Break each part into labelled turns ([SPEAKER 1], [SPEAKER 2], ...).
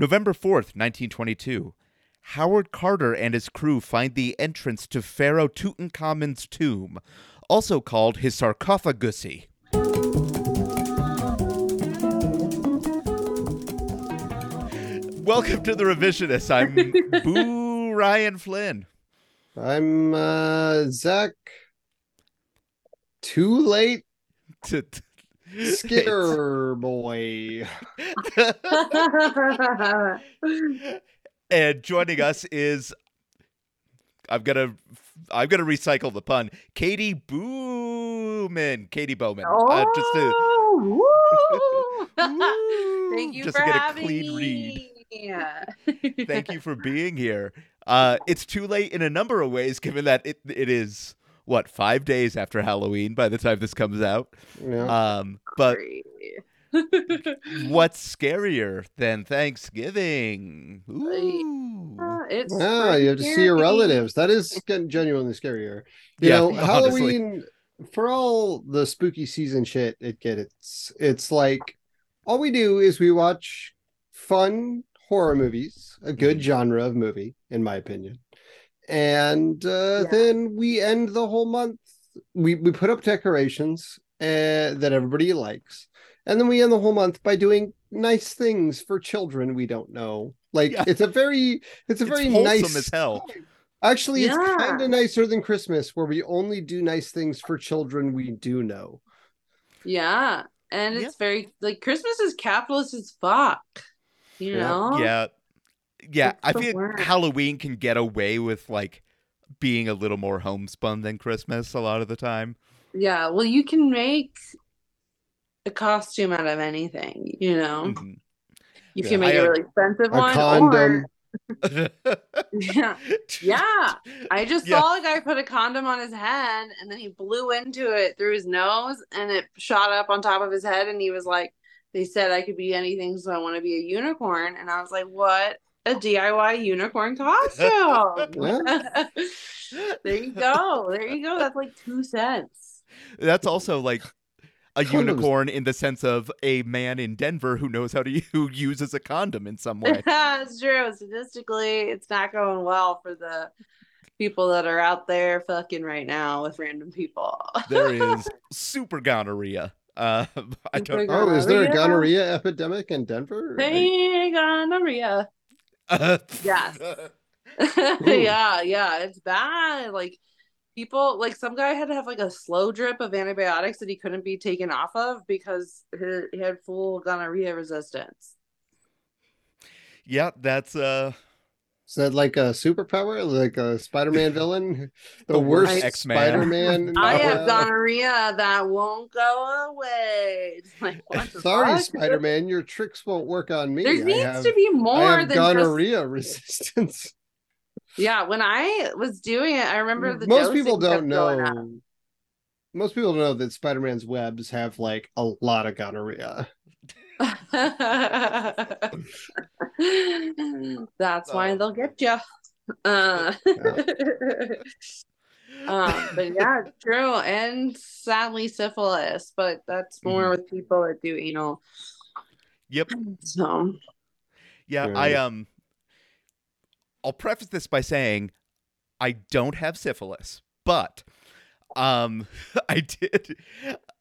[SPEAKER 1] November 4th, 1922. Howard Carter and his crew find the entrance to Pharaoh Tutankhamun's tomb, also called his sarcophagusy. Welcome to the Revisionists. I'm Boo Ryan Flynn.
[SPEAKER 2] I'm uh Zach. Too late,
[SPEAKER 1] To- to-
[SPEAKER 2] scare boy.
[SPEAKER 1] and joining us is I'm gonna I'm gonna recycle the pun. Katie Bowman. Katie Bowman. Uh, just to
[SPEAKER 3] Oh, woo!
[SPEAKER 1] Woo!
[SPEAKER 3] Thank you
[SPEAKER 1] just
[SPEAKER 3] for
[SPEAKER 1] to get a
[SPEAKER 3] having
[SPEAKER 1] clean read.
[SPEAKER 3] Yeah.
[SPEAKER 1] Thank you for being here. Uh, it's too late in a number of ways, given that it it is what five days after Halloween by the time this comes out.
[SPEAKER 2] Yeah.
[SPEAKER 1] Um, but what's scarier than Thanksgiving? Ooh.
[SPEAKER 3] Uh, it's
[SPEAKER 2] yeah, you have to see your relatives. That is getting genuinely scarier. You
[SPEAKER 1] Yeah,
[SPEAKER 2] know,
[SPEAKER 1] honestly.
[SPEAKER 2] Halloween for all the spooky season shit it gets it's it's like all we do is we watch fun horror movies, a good
[SPEAKER 1] Mhm.
[SPEAKER 2] genre of movie, in my opinion. And uh,
[SPEAKER 3] Yeah.
[SPEAKER 2] then we end the whole month. We we put up decorations uh, that everybody likes, and then we end the whole month by doing nice things for children we don't know. Like
[SPEAKER 1] Yeah.
[SPEAKER 2] it's a very it's a
[SPEAKER 1] It's
[SPEAKER 2] very
[SPEAKER 1] wholesome
[SPEAKER 2] nice
[SPEAKER 1] as hell.
[SPEAKER 2] Actually, it's kind of nicer than Christmas, where we only do nice things for children we do know.
[SPEAKER 3] Yeah. And
[SPEAKER 1] Yeah.
[SPEAKER 3] it's very like Christmas is capitalist as fuck. You
[SPEAKER 2] Yeah.
[SPEAKER 3] know?
[SPEAKER 1] Yeah. Yeah, I feel
[SPEAKER 3] worst.
[SPEAKER 1] Halloween can get away with like being a little more homespun than Christmas a lot of the time.
[SPEAKER 3] Yeah. Well, you can make a costume out of anything, you know?
[SPEAKER 1] Mhm.
[SPEAKER 3] You
[SPEAKER 2] Yeah.
[SPEAKER 3] can make
[SPEAKER 1] I,
[SPEAKER 3] a really expensive
[SPEAKER 2] A
[SPEAKER 3] one.
[SPEAKER 2] condom.
[SPEAKER 3] Or... Yeah. Yeah. I just
[SPEAKER 1] Yeah.
[SPEAKER 3] saw a guy put a condom on his head and then he blew into it through his nose and it shot up on top of his head and he was like, they said I could be anything, so I want to be a unicorn. And I was like, what? A DIY unicorn costume. there you go. There you go. That's like two cents.
[SPEAKER 1] That's also like a
[SPEAKER 2] Condoms.
[SPEAKER 1] unicorn in the sense of a man in Denver who knows how to who uses a condom in some way.
[SPEAKER 3] That's true. Statistically, it's not going well for the people that are out there fucking right now with random people.
[SPEAKER 1] there is super gonorrhea. Uh, I don't.
[SPEAKER 2] Oh, is there a
[SPEAKER 3] Gonorrhea?
[SPEAKER 2] gonorrhea epidemic in Denver?
[SPEAKER 3] Hey, gonorrhea. Yes. yeah, yeah, it's bad. Like people, like some guy had to have like a slow drip of antibiotics that he couldn't be taken off of because he, he had full gonorrhea resistance.
[SPEAKER 1] yeah, that's uh
[SPEAKER 2] Is that like a superpower, like a Spider-Man villain? The,
[SPEAKER 1] The worst
[SPEAKER 2] worst
[SPEAKER 1] X-Man.
[SPEAKER 2] Spider-Man.
[SPEAKER 3] I have gonorrhea that won't go away. Like,
[SPEAKER 2] Sorry,
[SPEAKER 3] fuck?
[SPEAKER 2] Spider-Man, your tricks won't work on me.
[SPEAKER 3] There
[SPEAKER 2] I
[SPEAKER 3] needs
[SPEAKER 2] have,
[SPEAKER 3] to be
[SPEAKER 2] I
[SPEAKER 3] more
[SPEAKER 2] have
[SPEAKER 3] than just
[SPEAKER 2] gonorrhea resistance.
[SPEAKER 3] yeah. When I was doing it, I remember the
[SPEAKER 2] Most people don't
[SPEAKER 3] kept going up.
[SPEAKER 2] know. Most people don't know that Spider-Man's webs have like a lot of gonorrhea.
[SPEAKER 3] That's why
[SPEAKER 1] Oh.
[SPEAKER 3] they'll get you. Uh, um, but yeah, true, and sadly syphilis, but that's more
[SPEAKER 1] Mhm.
[SPEAKER 3] with people that do anal.
[SPEAKER 1] yep.
[SPEAKER 3] So
[SPEAKER 1] Yeah,
[SPEAKER 2] Right.
[SPEAKER 1] I um I'll preface this by saying I don't have syphilis, but um I did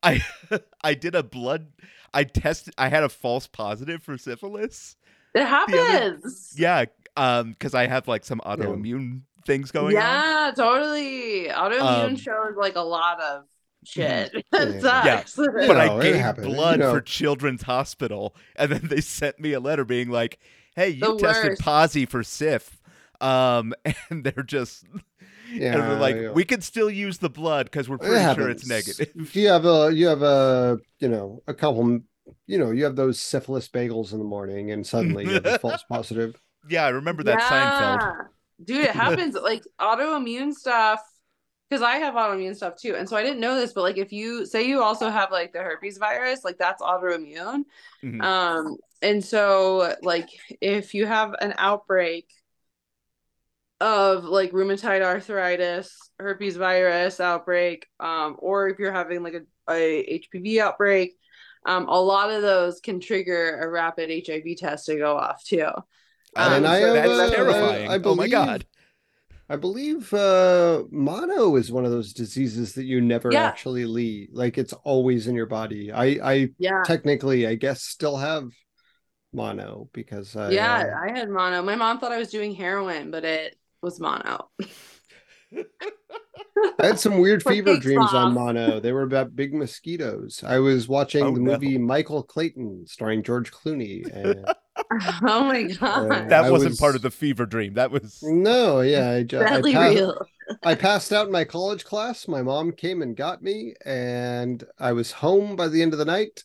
[SPEAKER 1] I I did a blood I tested I had a false positive for syphilis.
[SPEAKER 3] it
[SPEAKER 1] other-
[SPEAKER 3] happens.
[SPEAKER 1] Yeah, um cuz I have like some autoimmune things going on.
[SPEAKER 3] yeah, totally. Autoimmune
[SPEAKER 1] Um,
[SPEAKER 3] shows like a lot of shit.
[SPEAKER 2] Yeah.
[SPEAKER 3] it sucks.
[SPEAKER 1] But
[SPEAKER 2] You
[SPEAKER 1] I
[SPEAKER 2] know, it
[SPEAKER 1] gave
[SPEAKER 2] happens, you
[SPEAKER 1] blood
[SPEAKER 2] know.
[SPEAKER 1] for Children's Hospital, and then they sent me a letter being like, "Hey, you
[SPEAKER 3] The
[SPEAKER 1] tested
[SPEAKER 3] worst.
[SPEAKER 1] posy for SIF," um, and they're just,
[SPEAKER 2] Yeah,
[SPEAKER 1] and they're like,
[SPEAKER 2] yeah.
[SPEAKER 1] "We can still use the blood because we're
[SPEAKER 2] It
[SPEAKER 1] pretty sure it's negative."
[SPEAKER 2] You have a you have a you know a couple you know you have those syphilis bagels in the morning and suddenly you have a false positive.
[SPEAKER 1] yeah, I remember that Seinfeld.
[SPEAKER 3] Dude, it happens like autoimmune stuff because I have autoimmune stuff too. And so I didn't know this, but like if you say you also have like the herpes virus, like that's autoimmune.
[SPEAKER 1] Mhm.
[SPEAKER 3] Um, and so like if you have an outbreak of like rheumatoid arthritis, herpes virus outbreak, um, or if you're having like a, a HPV outbreak, um, a lot of those can trigger a rapid HIV test to go off too.
[SPEAKER 1] Um,
[SPEAKER 2] And I have,
[SPEAKER 1] that's
[SPEAKER 2] uh, I-
[SPEAKER 1] terrifying.
[SPEAKER 2] I
[SPEAKER 1] oh my god.
[SPEAKER 2] I believe uh mono is one of those diseases that you never
[SPEAKER 3] Yeah.
[SPEAKER 2] actually leave. Like it's always in your body. I I
[SPEAKER 3] Yeah.
[SPEAKER 2] technically I guess still have mono because I
[SPEAKER 3] yeah,
[SPEAKER 2] uh,
[SPEAKER 3] I had mono. My mom thought I was doing heroin, but it was mono.
[SPEAKER 2] I had some weird fever
[SPEAKER 3] big
[SPEAKER 2] dreams on mono. They were about big mosquitoes. I was watching
[SPEAKER 1] Oh,
[SPEAKER 2] the
[SPEAKER 1] no.
[SPEAKER 2] movie Michael Clayton starring George Clooney. And, uh,
[SPEAKER 3] oh my god.
[SPEAKER 1] That
[SPEAKER 2] I
[SPEAKER 1] wasn't
[SPEAKER 2] was-
[SPEAKER 1] part of the fever dream. That was
[SPEAKER 2] no, yeah, I, ju- I,
[SPEAKER 3] Sadly
[SPEAKER 2] pa-
[SPEAKER 3] real.
[SPEAKER 2] I passed out in my college class. My mom came and got me, and I was home by the end of the night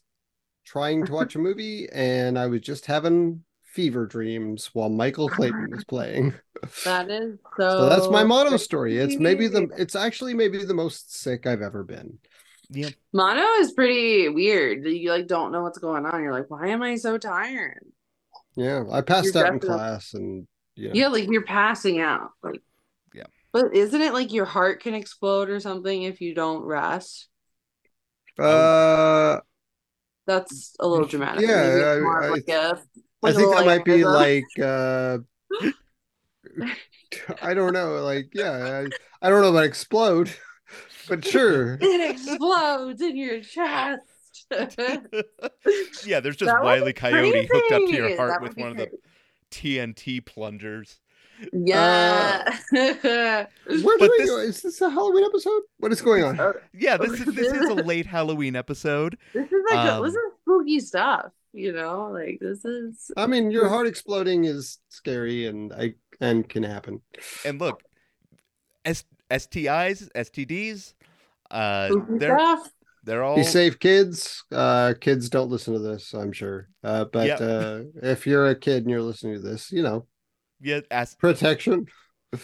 [SPEAKER 2] trying to watch a movie, and I was just having fever dreams while Michael Clayton was playing.
[SPEAKER 3] That is so.
[SPEAKER 2] So that's my mono story. It's maybe the it's actually maybe the most sick I've ever been.
[SPEAKER 1] yeah.
[SPEAKER 3] mono is pretty weird. You like don't know what's going on. You're like, why am I so tired?
[SPEAKER 2] Yeah, I passed
[SPEAKER 3] You're
[SPEAKER 2] out in class, and you know,
[SPEAKER 3] Yeah, like you're passing out. Like,
[SPEAKER 1] Yeah.
[SPEAKER 3] But isn't it like your heart can explode or something if you don't rest?
[SPEAKER 2] uh,
[SPEAKER 3] That's a little dramatic.
[SPEAKER 2] Yeah,
[SPEAKER 3] Maybe it's
[SPEAKER 2] I-
[SPEAKER 3] of like a.
[SPEAKER 2] I think that might be like uh I don't know, like yeah, I, I don't know about explode, but sure.
[SPEAKER 3] it explodes in your chest.
[SPEAKER 1] yeah, there's just Wiley
[SPEAKER 3] be
[SPEAKER 1] Coyote hooked up to your heart with
[SPEAKER 3] would be
[SPEAKER 1] one of the TNT plungers.
[SPEAKER 3] yeah.
[SPEAKER 2] Where
[SPEAKER 1] But this-
[SPEAKER 2] Is this a Halloween episode? What is going on?
[SPEAKER 1] Yeah, this is this is a late Halloween episode.
[SPEAKER 3] this is like
[SPEAKER 1] Um,
[SPEAKER 3] this is spooky stuff, you know. Like this is
[SPEAKER 2] I mean, your heart exploding is scary and I and can happen.
[SPEAKER 1] And look, S- STIs, STDs, uh, they're
[SPEAKER 3] stuff.
[SPEAKER 1] they're all
[SPEAKER 2] Be safe, kids. Uh, kids don't listen to this, I'm sure. Uh, but
[SPEAKER 1] Yep.
[SPEAKER 2] uh, if you're a kid and you're listening to this, you know,
[SPEAKER 1] yeah. Ask
[SPEAKER 2] protection.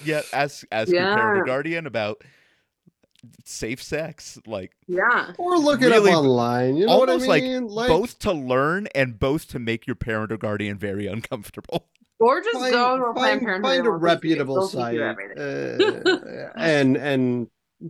[SPEAKER 1] yeah, ask ask your parent or guardian about safe sex, like
[SPEAKER 3] Yeah.
[SPEAKER 2] Or look it
[SPEAKER 1] Really,
[SPEAKER 2] up online. You know what I
[SPEAKER 1] almost like
[SPEAKER 2] mean?
[SPEAKER 1] both to learn and both to make your parent or guardian very uncomfortable.
[SPEAKER 3] Or just
[SPEAKER 2] find,
[SPEAKER 3] go to a
[SPEAKER 2] find,
[SPEAKER 3] Parenthood.
[SPEAKER 2] find a
[SPEAKER 3] we'll teach you-
[SPEAKER 2] reputable site uh, and and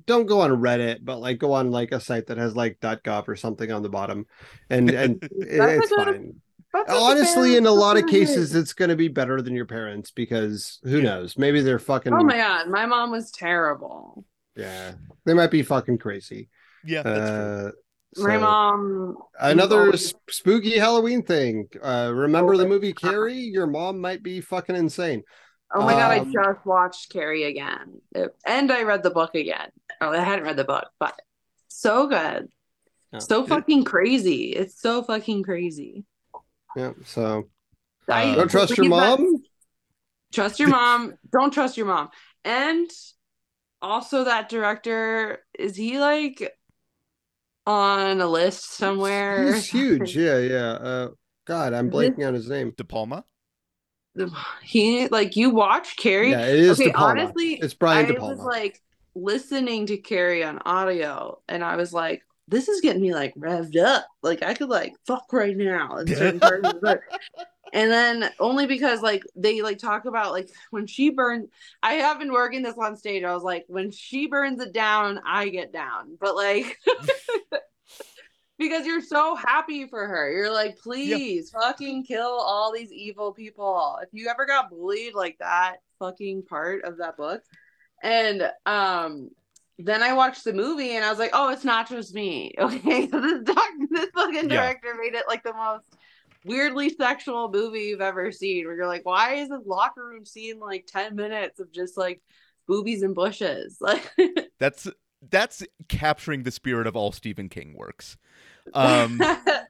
[SPEAKER 2] don't go on reddit but like go on like a site that has like gov or something on the bottom and and it- it's fine
[SPEAKER 3] That's
[SPEAKER 2] honestly in a lot of cases it's going to be better than your parents because who knows maybe they're fucking
[SPEAKER 3] Oh my god, my mom was terrible.
[SPEAKER 2] Yeah they might be fucking crazy
[SPEAKER 1] Yeah, that's true.
[SPEAKER 2] uh
[SPEAKER 3] My mom.
[SPEAKER 2] Another sp- spooky Halloween thing. Uh, remember the
[SPEAKER 3] Oh,
[SPEAKER 2] movie Carrie? Your mom might be fucking insane.
[SPEAKER 3] Oh my god, I
[SPEAKER 2] Um,
[SPEAKER 3] just watched Carrie again, and I read the book again. Oh, I hadn't read the book, but so good,
[SPEAKER 2] Yeah.
[SPEAKER 3] so fucking crazy. It's so fucking crazy.
[SPEAKER 2] Yeah. So
[SPEAKER 3] I
[SPEAKER 1] Uh,
[SPEAKER 2] don't trust your mom.
[SPEAKER 3] Trust your mom. Don't trust your mom. And also, that director is he like on a list somewhere?
[SPEAKER 2] He's huge. Yeah, yeah. Uh, God, I'm blanking on his name.
[SPEAKER 1] De Palma.
[SPEAKER 3] He like you watch Carrie.
[SPEAKER 2] Yeah, it is
[SPEAKER 3] okay,
[SPEAKER 2] De Palma.
[SPEAKER 3] honestly,
[SPEAKER 2] It's Brian
[SPEAKER 3] I
[SPEAKER 2] De Palma.
[SPEAKER 3] was like listening to Carrie on audio, and I was like, "This is getting me like revved up. Like I could like fuck right now." in certain parts of the book. And then only because like they like talk about like when she burns. I have been working this on stage. I was like, when she burns it down, I get down. But like. Because you're so happy for her. You're like, please fucking kill all these evil people. If you ever got bullied like that fucking part of that book. And um then I watched the movie and I was like, oh, it's not just me. Okay. this doc this fucking
[SPEAKER 1] Yeah.
[SPEAKER 3] director made it like the most weirdly sexual movie you've ever seen, where you're like, why is this locker room scene like 10 minutes of just like boobies and bushes? Like
[SPEAKER 1] That's that's capturing the spirit of all Stephen King works. Um,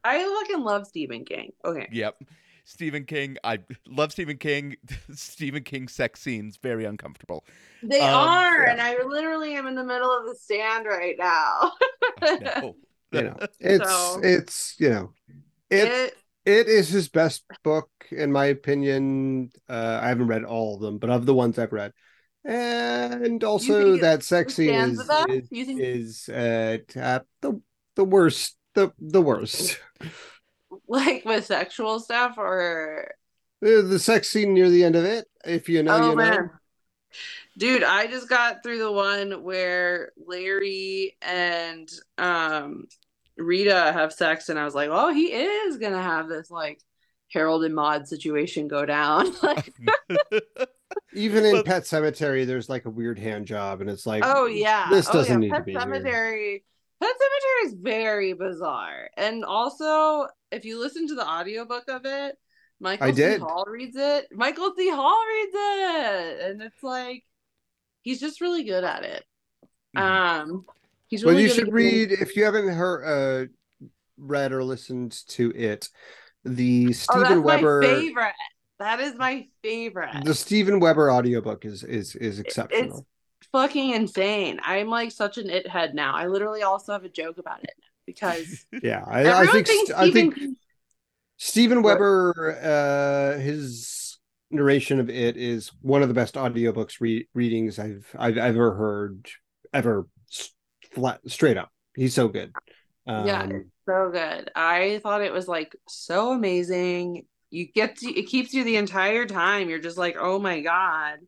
[SPEAKER 3] I fucking love Stephen King. Okay.
[SPEAKER 1] yep. Stephen King. I love Stephen King. Stephen King sex scenes very uncomfortable.
[SPEAKER 3] They
[SPEAKER 1] Um,
[SPEAKER 3] are,
[SPEAKER 2] yeah.
[SPEAKER 3] and I literally am in the middle of the stand right now.
[SPEAKER 1] No.
[SPEAKER 2] you know, it's
[SPEAKER 3] So-
[SPEAKER 2] it's you know, it
[SPEAKER 3] it,
[SPEAKER 2] it is his best book in my opinion. Uh, I haven't read all of them, but of the ones I've read, and also that sex scene is
[SPEAKER 3] the
[SPEAKER 2] is,
[SPEAKER 3] think-
[SPEAKER 2] is uh the the worst the the worst.
[SPEAKER 3] like with sexual stuff or
[SPEAKER 2] The, the sex scene near the end of it, if you know,
[SPEAKER 3] oh
[SPEAKER 2] you know.
[SPEAKER 3] dude i just got through the one where larry and um Rita have sex, and I was like, oh, he is gonna have this like Harold and Maude situation go down. like,
[SPEAKER 2] Even in
[SPEAKER 1] Well-
[SPEAKER 2] Pet Sematary, there's like a weird hand job, and it's like,
[SPEAKER 3] oh yeah,
[SPEAKER 2] this
[SPEAKER 3] Oh,
[SPEAKER 2] doesn't
[SPEAKER 3] yeah.
[SPEAKER 2] need to
[SPEAKER 3] Pet
[SPEAKER 2] be here.
[SPEAKER 3] Sematary. Pet Sematary is very bizarre, and also if you listen to the audiobook of it, Michael
[SPEAKER 2] I
[SPEAKER 3] C.
[SPEAKER 2] did.
[SPEAKER 3] Hall reads it. Michael C. Hall reads it, and it's like he's just really good at it.
[SPEAKER 1] Mhm.
[SPEAKER 3] Um, he's
[SPEAKER 2] well, you should
[SPEAKER 3] getting-
[SPEAKER 2] read if you haven't heard, uh, read or listened to it. The
[SPEAKER 3] Oh,
[SPEAKER 2] Steven
[SPEAKER 3] that's
[SPEAKER 2] Weber,
[SPEAKER 3] my favorite. That is my favorite.
[SPEAKER 2] the Steven Weber audiobook is is is exceptional.
[SPEAKER 3] It's fucking insane. I'm like such an it head now. I literally also have a joke about it because
[SPEAKER 2] yeah, I, I think
[SPEAKER 3] thinks
[SPEAKER 2] I think Steven-
[SPEAKER 3] Steven
[SPEAKER 2] Weber, uh, his narration of it is one of the best audiobooks re- readings I've I've ever heard ever. Flat straight up, he's so good. Um,
[SPEAKER 3] Yeah. so good. I thought it was like so amazing. You get to it keeps you the entire time. You're just like, oh my god.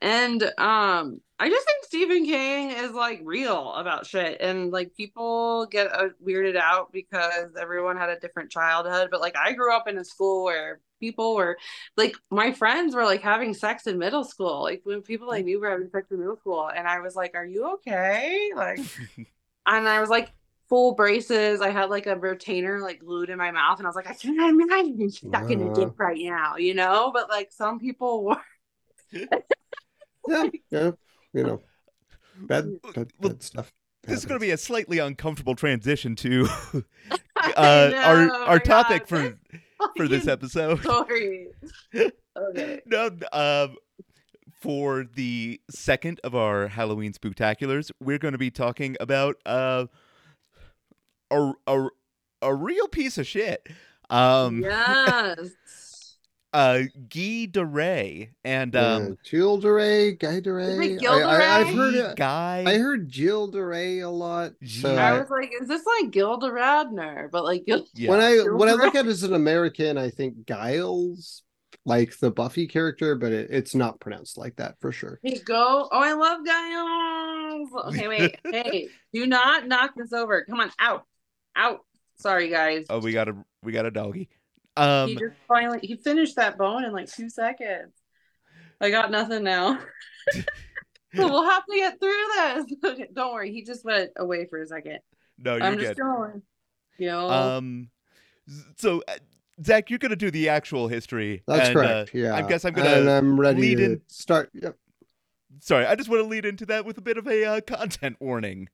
[SPEAKER 3] And um, I just think Stephen King is like real about shit, and like people get uh, weirded out because everyone had a different childhood. But like, I grew up in a school where people were like, my friends were like having sex in middle school. Like when people I knew were having sex in middle school, and I was like, "Are you okay?" Like, and I was like full braces. I had like a retainer like glued in my mouth, and I was like, I can't imagine being stuck in a dick right now, you know. But like some people were.
[SPEAKER 2] yeah, yeah, you know, bad, bad, bad stuff.
[SPEAKER 1] this is going to be a slightly uncomfortable transition to uh,
[SPEAKER 3] know,
[SPEAKER 1] our our topic
[SPEAKER 3] God.
[SPEAKER 1] for for this episode.
[SPEAKER 3] story. Okay.
[SPEAKER 1] no, um, for the second of our Halloween spooktaculars, we're going to be talking about uh, a a a real piece of shit. Um,
[SPEAKER 3] yes.
[SPEAKER 1] Uh, Guy de Ray and um,
[SPEAKER 2] yeah. Jill DeRay, Guy DeRay.
[SPEAKER 3] Gil
[SPEAKER 2] I, I, I've heard
[SPEAKER 1] Guy
[SPEAKER 2] it.
[SPEAKER 1] Guy.
[SPEAKER 2] I heard Jill DeRay a lot. So
[SPEAKER 3] I
[SPEAKER 2] I,
[SPEAKER 3] was like, is this like Gilda Radner? But like, Gil-
[SPEAKER 1] yeah.
[SPEAKER 2] when I
[SPEAKER 3] Jill
[SPEAKER 2] when I look at it as an American, I think Giles, like the Buffy character, but it, it's not pronounced like that for sure.
[SPEAKER 3] hey, go. Oh, I love Giles. Okay, wait. hey, do not knock this over. Come on, out, out. Sorry, guys.
[SPEAKER 1] oh, we got a we got a doggy. Um,
[SPEAKER 3] he just finally he finished that bone in like two seconds. I got nothing now. so we'll have to get through this. Don't worry, he just went away for a second.
[SPEAKER 1] no, you're
[SPEAKER 3] I'm
[SPEAKER 1] good.
[SPEAKER 3] just going. You know,
[SPEAKER 1] Um, so uh, Zach, you're gonna do the actual history.
[SPEAKER 2] That's
[SPEAKER 1] and, uh,
[SPEAKER 2] correct. yeah,
[SPEAKER 1] I guess I'm gonna
[SPEAKER 2] and I'm ready
[SPEAKER 1] lead
[SPEAKER 2] to
[SPEAKER 1] in-
[SPEAKER 2] start. Yep.
[SPEAKER 1] sorry, I just want to lead into that with a bit of a uh, content warning.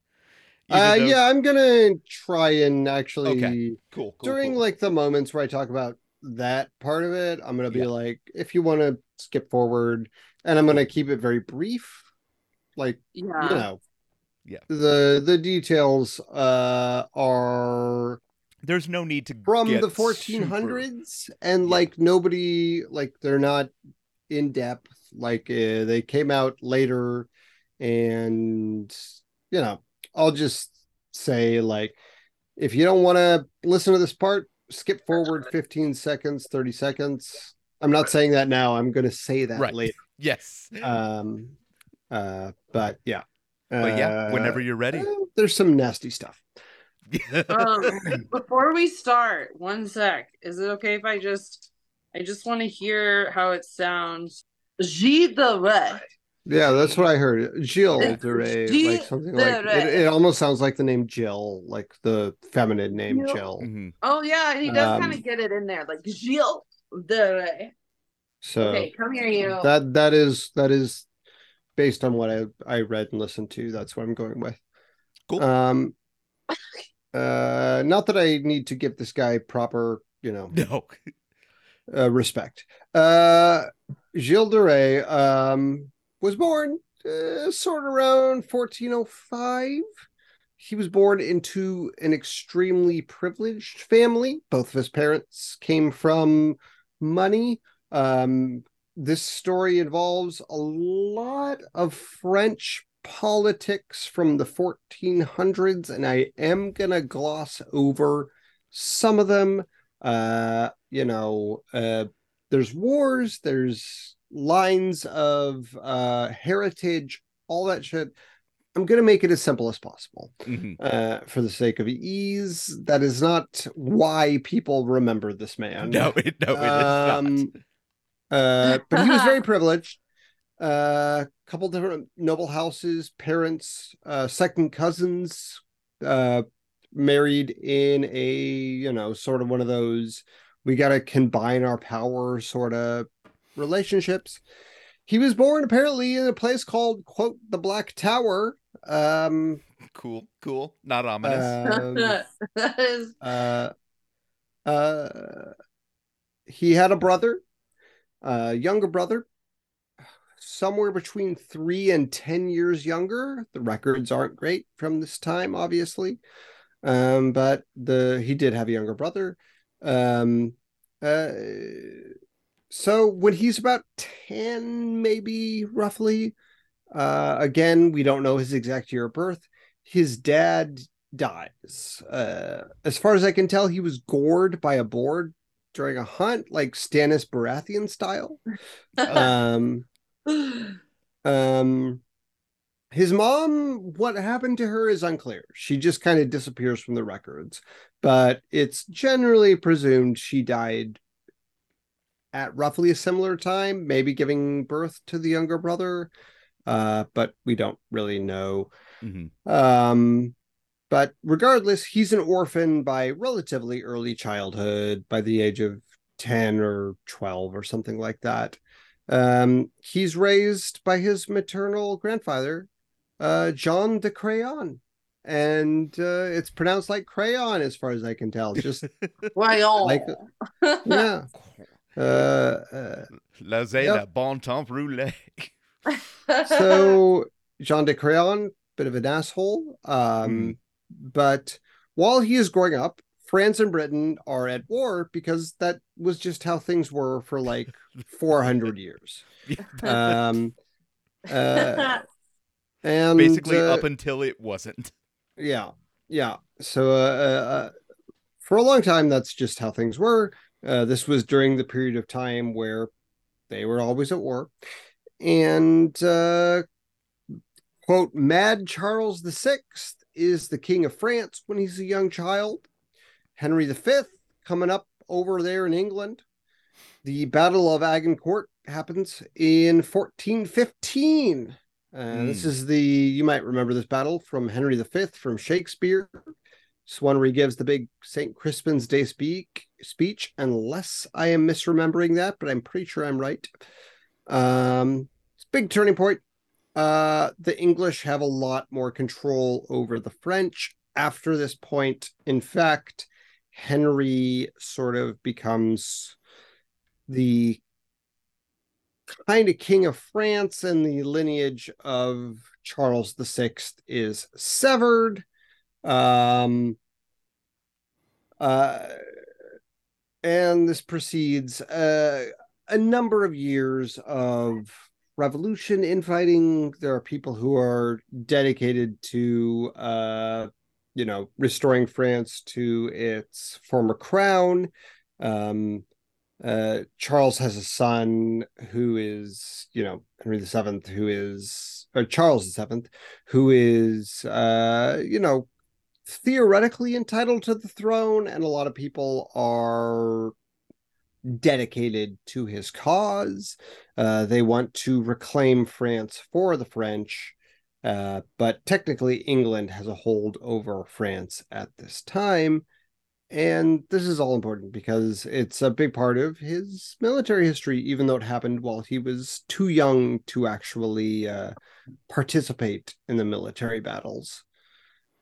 [SPEAKER 1] Even
[SPEAKER 2] Uh,
[SPEAKER 1] though-
[SPEAKER 2] yeah, I'm gonna try and actually
[SPEAKER 1] Okay, cool. cool
[SPEAKER 2] during
[SPEAKER 1] cool.
[SPEAKER 2] like the moments where I talk about that part of it, I'm gonna be
[SPEAKER 1] Yeah.
[SPEAKER 2] like, if you want to skip forward, and I'm gonna keep it very brief, like
[SPEAKER 3] yeah.
[SPEAKER 2] you know,
[SPEAKER 1] Yeah.
[SPEAKER 2] The the details uh are
[SPEAKER 1] there's no need to
[SPEAKER 2] from
[SPEAKER 1] get
[SPEAKER 2] the
[SPEAKER 1] super-
[SPEAKER 2] 1400s, and
[SPEAKER 1] Yeah.
[SPEAKER 2] like nobody like they're not in depth. Like uh, they came out later, and you know, I'll just say like, if you don't want to listen to this part, skip forward 15 seconds, 30 seconds. I'm not saying that now. I'm going to say that
[SPEAKER 1] Right.
[SPEAKER 2] later.
[SPEAKER 1] Yes,
[SPEAKER 2] Um, uh, but yeah,
[SPEAKER 1] but yeah,
[SPEAKER 2] Uh,
[SPEAKER 1] whenever you're ready.
[SPEAKER 2] well, there's some nasty stuff.
[SPEAKER 3] Um, before we start, one sec. Is it okay if I just I just want to hear how it sounds. Gilles de Rais.
[SPEAKER 2] Yeah, that's what I heard. Jill
[SPEAKER 3] It's
[SPEAKER 2] DeRay, like something like it, it almost sounds like the name Jill, like the feminine name
[SPEAKER 3] Jill.
[SPEAKER 2] Jill.
[SPEAKER 1] Mhm.
[SPEAKER 3] Oh yeah, he does
[SPEAKER 2] Um,
[SPEAKER 3] kind of get it in there, like Gilles de Rais.
[SPEAKER 2] So
[SPEAKER 3] Okay, come here, you.
[SPEAKER 2] that that is that is based on what I I read and listened to. That's what I'm going with.
[SPEAKER 1] Cool.
[SPEAKER 2] Um, uh, not that I need to give this guy proper, you know,
[SPEAKER 1] No.
[SPEAKER 2] uh, respect. Uh, Gilles de Rais um, was born uh, sort of around 1405. He was born into an extremely privileged family. Both of his parents came from money. Um, this story involves a lot of French politics from the 1400s, and I am going to gloss over some of them. Uh, you know, uh, there's wars, there's lines of uh, heritage, all that shit. I'm going to make it as simple as possible
[SPEAKER 1] Mhm.
[SPEAKER 2] uh, for the sake of ease. That is not why people remember this man.
[SPEAKER 1] No, it, no, it is not.
[SPEAKER 2] Um, uh, but he was very privileged. A uh, couple different noble houses, parents, uh, second cousins, uh, married in a you know sort of one of those we got to combine our power sort of relationships. He was born apparently in a place called quote the Black Tower. Um,
[SPEAKER 1] Cool, cool. Not ominous.
[SPEAKER 2] um,
[SPEAKER 3] that is
[SPEAKER 2] uh, uh, he had a brother, a younger brother, somewhere between three and 10 years younger. The records aren't great from this time, obviously. Um, but the he did have a younger brother. Um, uh, so when he's about 10, maybe roughly, uh, again, we don't know his exact year of birth. His dad dies. Uh, as far as I can tell, he was gored by a board during a hunt, like Stannis Baratheon style. Um, um, his mom, what happened to her is unclear. She just kind of disappears from the records, but it's generally presumed she died at roughly a similar time, maybe giving birth to the younger brother. Uh, but we don't really know.
[SPEAKER 1] Mhm.
[SPEAKER 2] Um, but regardless, he's an orphan by relatively early childhood, by the age of 10 or 12 or something like that. Um, he's raised by his maternal grandfather, uh, John de Crayon. And uh, it's pronounced like crayon as far as I can tell. Just
[SPEAKER 3] crayon.
[SPEAKER 2] Like- yeah. Uh, uh,
[SPEAKER 1] La bon temps roulé.
[SPEAKER 2] so Jean de Crayon, bit of an asshole. Um,
[SPEAKER 1] Mhm.
[SPEAKER 2] But while he is growing up, France and Britain are at war because that was just how things were for like 400 years. Um, uh, and
[SPEAKER 1] Basically,
[SPEAKER 2] uh,
[SPEAKER 1] up until it wasn't.
[SPEAKER 2] yeah, yeah. So uh, uh, for a long time, that's just how things were. Uh, this was during the period of time where they were always at war, and uh, quote, "Mad Charles the Sixth is the king of France when he's a young child. Henry V coming up over there in England. The Battle of Agincourt happens in 1415." Uh, This
[SPEAKER 1] Hmm.
[SPEAKER 2] is the you might remember this battle from Henry V from Shakespeare. He gives the big St. Crispin's Day speak speech, unless I am misremembering that, but I'm pretty sure I'm right. Um, it's big turning point. Uh, the English have a lot more control over the French after this point. In fact, Henry sort of becomes the kind of king of France, and the lineage of Charles Sixth is severed. Um, uh, and this precedes uh, a number of years of revolution, infighting. There are people who are dedicated to, uh, you know, restoring France to its former crown. Um, uh, Charles has a son who is, you know, Henry the Seventh, who is, or Charles the Seventh, who is, uh, you know, theoretically entitled to the throne, and a lot of people are dedicated to his cause. Uh, they want to reclaim France for the French, uh, but technically England has a hold over France at this time. And this is all important because it's a big part of his military history, even though it happened while he was too young to actually uh, participate in the military battles.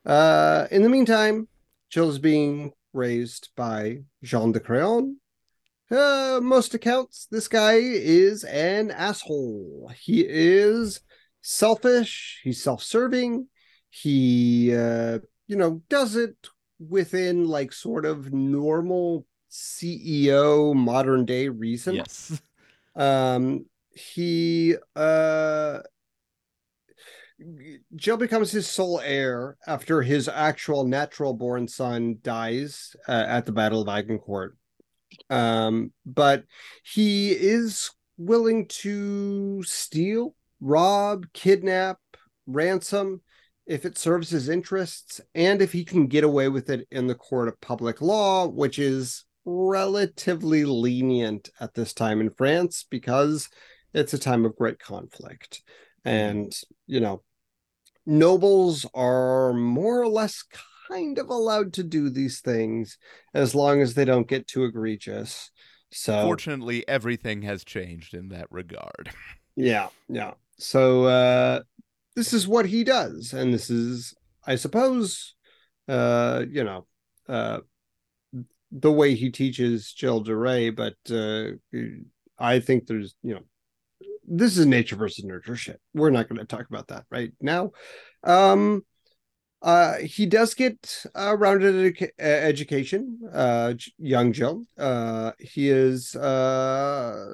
[SPEAKER 2] Uh, in the meantime, Jill is being raised by Jean de Crayon. Uh, most accounts, this guy is an asshole. He is selfish. He's self-serving. He, uh, you know, does it within like sort of normal CEO modern day reason.
[SPEAKER 1] Yes.
[SPEAKER 2] Um, he uh, Jill becomes his sole heir after his actual natural born son dies uh, at the Battle of Agincourt. Um, but he is willing to steal, rob, kidnap, ransom if it serves his interests and if he can get away with it in the court of public law, which is relatively lenient at this time in France because it's a time of great conflict. And, you know, nobles are more or less kind of allowed to do these things as long as they don't get too egregious. So
[SPEAKER 1] Fortunately, everything has changed in that regard.
[SPEAKER 2] yeah, yeah. So uh this is what he does and this is I suppose uh you know uh the way he teaches Jill de Rais, but uh I think there's you know this is nature versus nurture shit. We're not going to talk about that right now. Um uh he does get a rounded educa- education uh young jill uh he is uh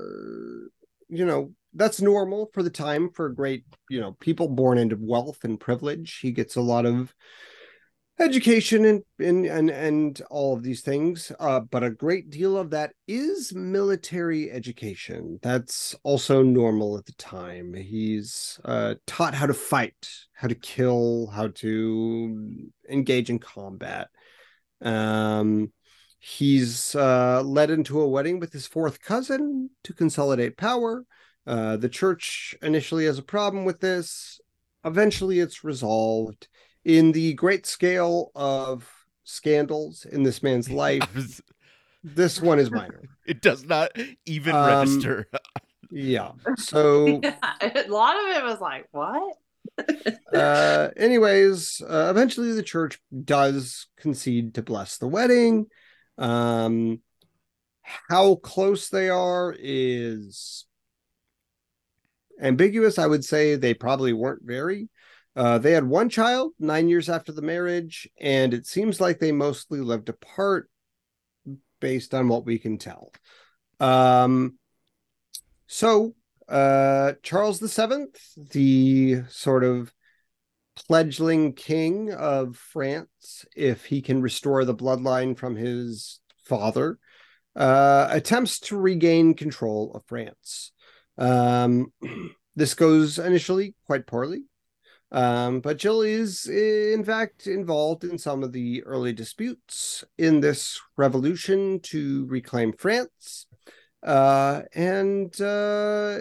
[SPEAKER 2] you know that's normal for the time for great you know people born into wealth and privilege he gets a lot of education and and and, and all of these things uh, but a great deal of that is military education. That's also normal at the time. He's uh, taught how to fight how to kill how to engage in combat. Um, he's uh, led into a wedding with his fourth cousin to consolidate power. Uh, the church initially has a problem with this. Eventually it's resolved in the great scale of scandals in this man's life,
[SPEAKER 1] Was-
[SPEAKER 2] this one is minor.
[SPEAKER 1] it does not even
[SPEAKER 2] Um,
[SPEAKER 1] register.
[SPEAKER 2] Yeah. So,
[SPEAKER 3] a lot of it was like, what?
[SPEAKER 2] uh, anyways, uh, eventually the church does concede to bless the wedding. Um, how close they are is ambiguous. I would say they probably weren't very. Uh, they had one child nine years after the marriage, and it seems like they mostly lived apart based on what we can tell. Um, so, uh, Charles Seventh, the sort of pledgling king of France, if he can restore the bloodline from his father, uh, attempts to regain control of France. Um, this goes initially quite poorly. Um, but Jill is, in fact, involved in some of the early disputes in this revolution to reclaim France, uh, and uh,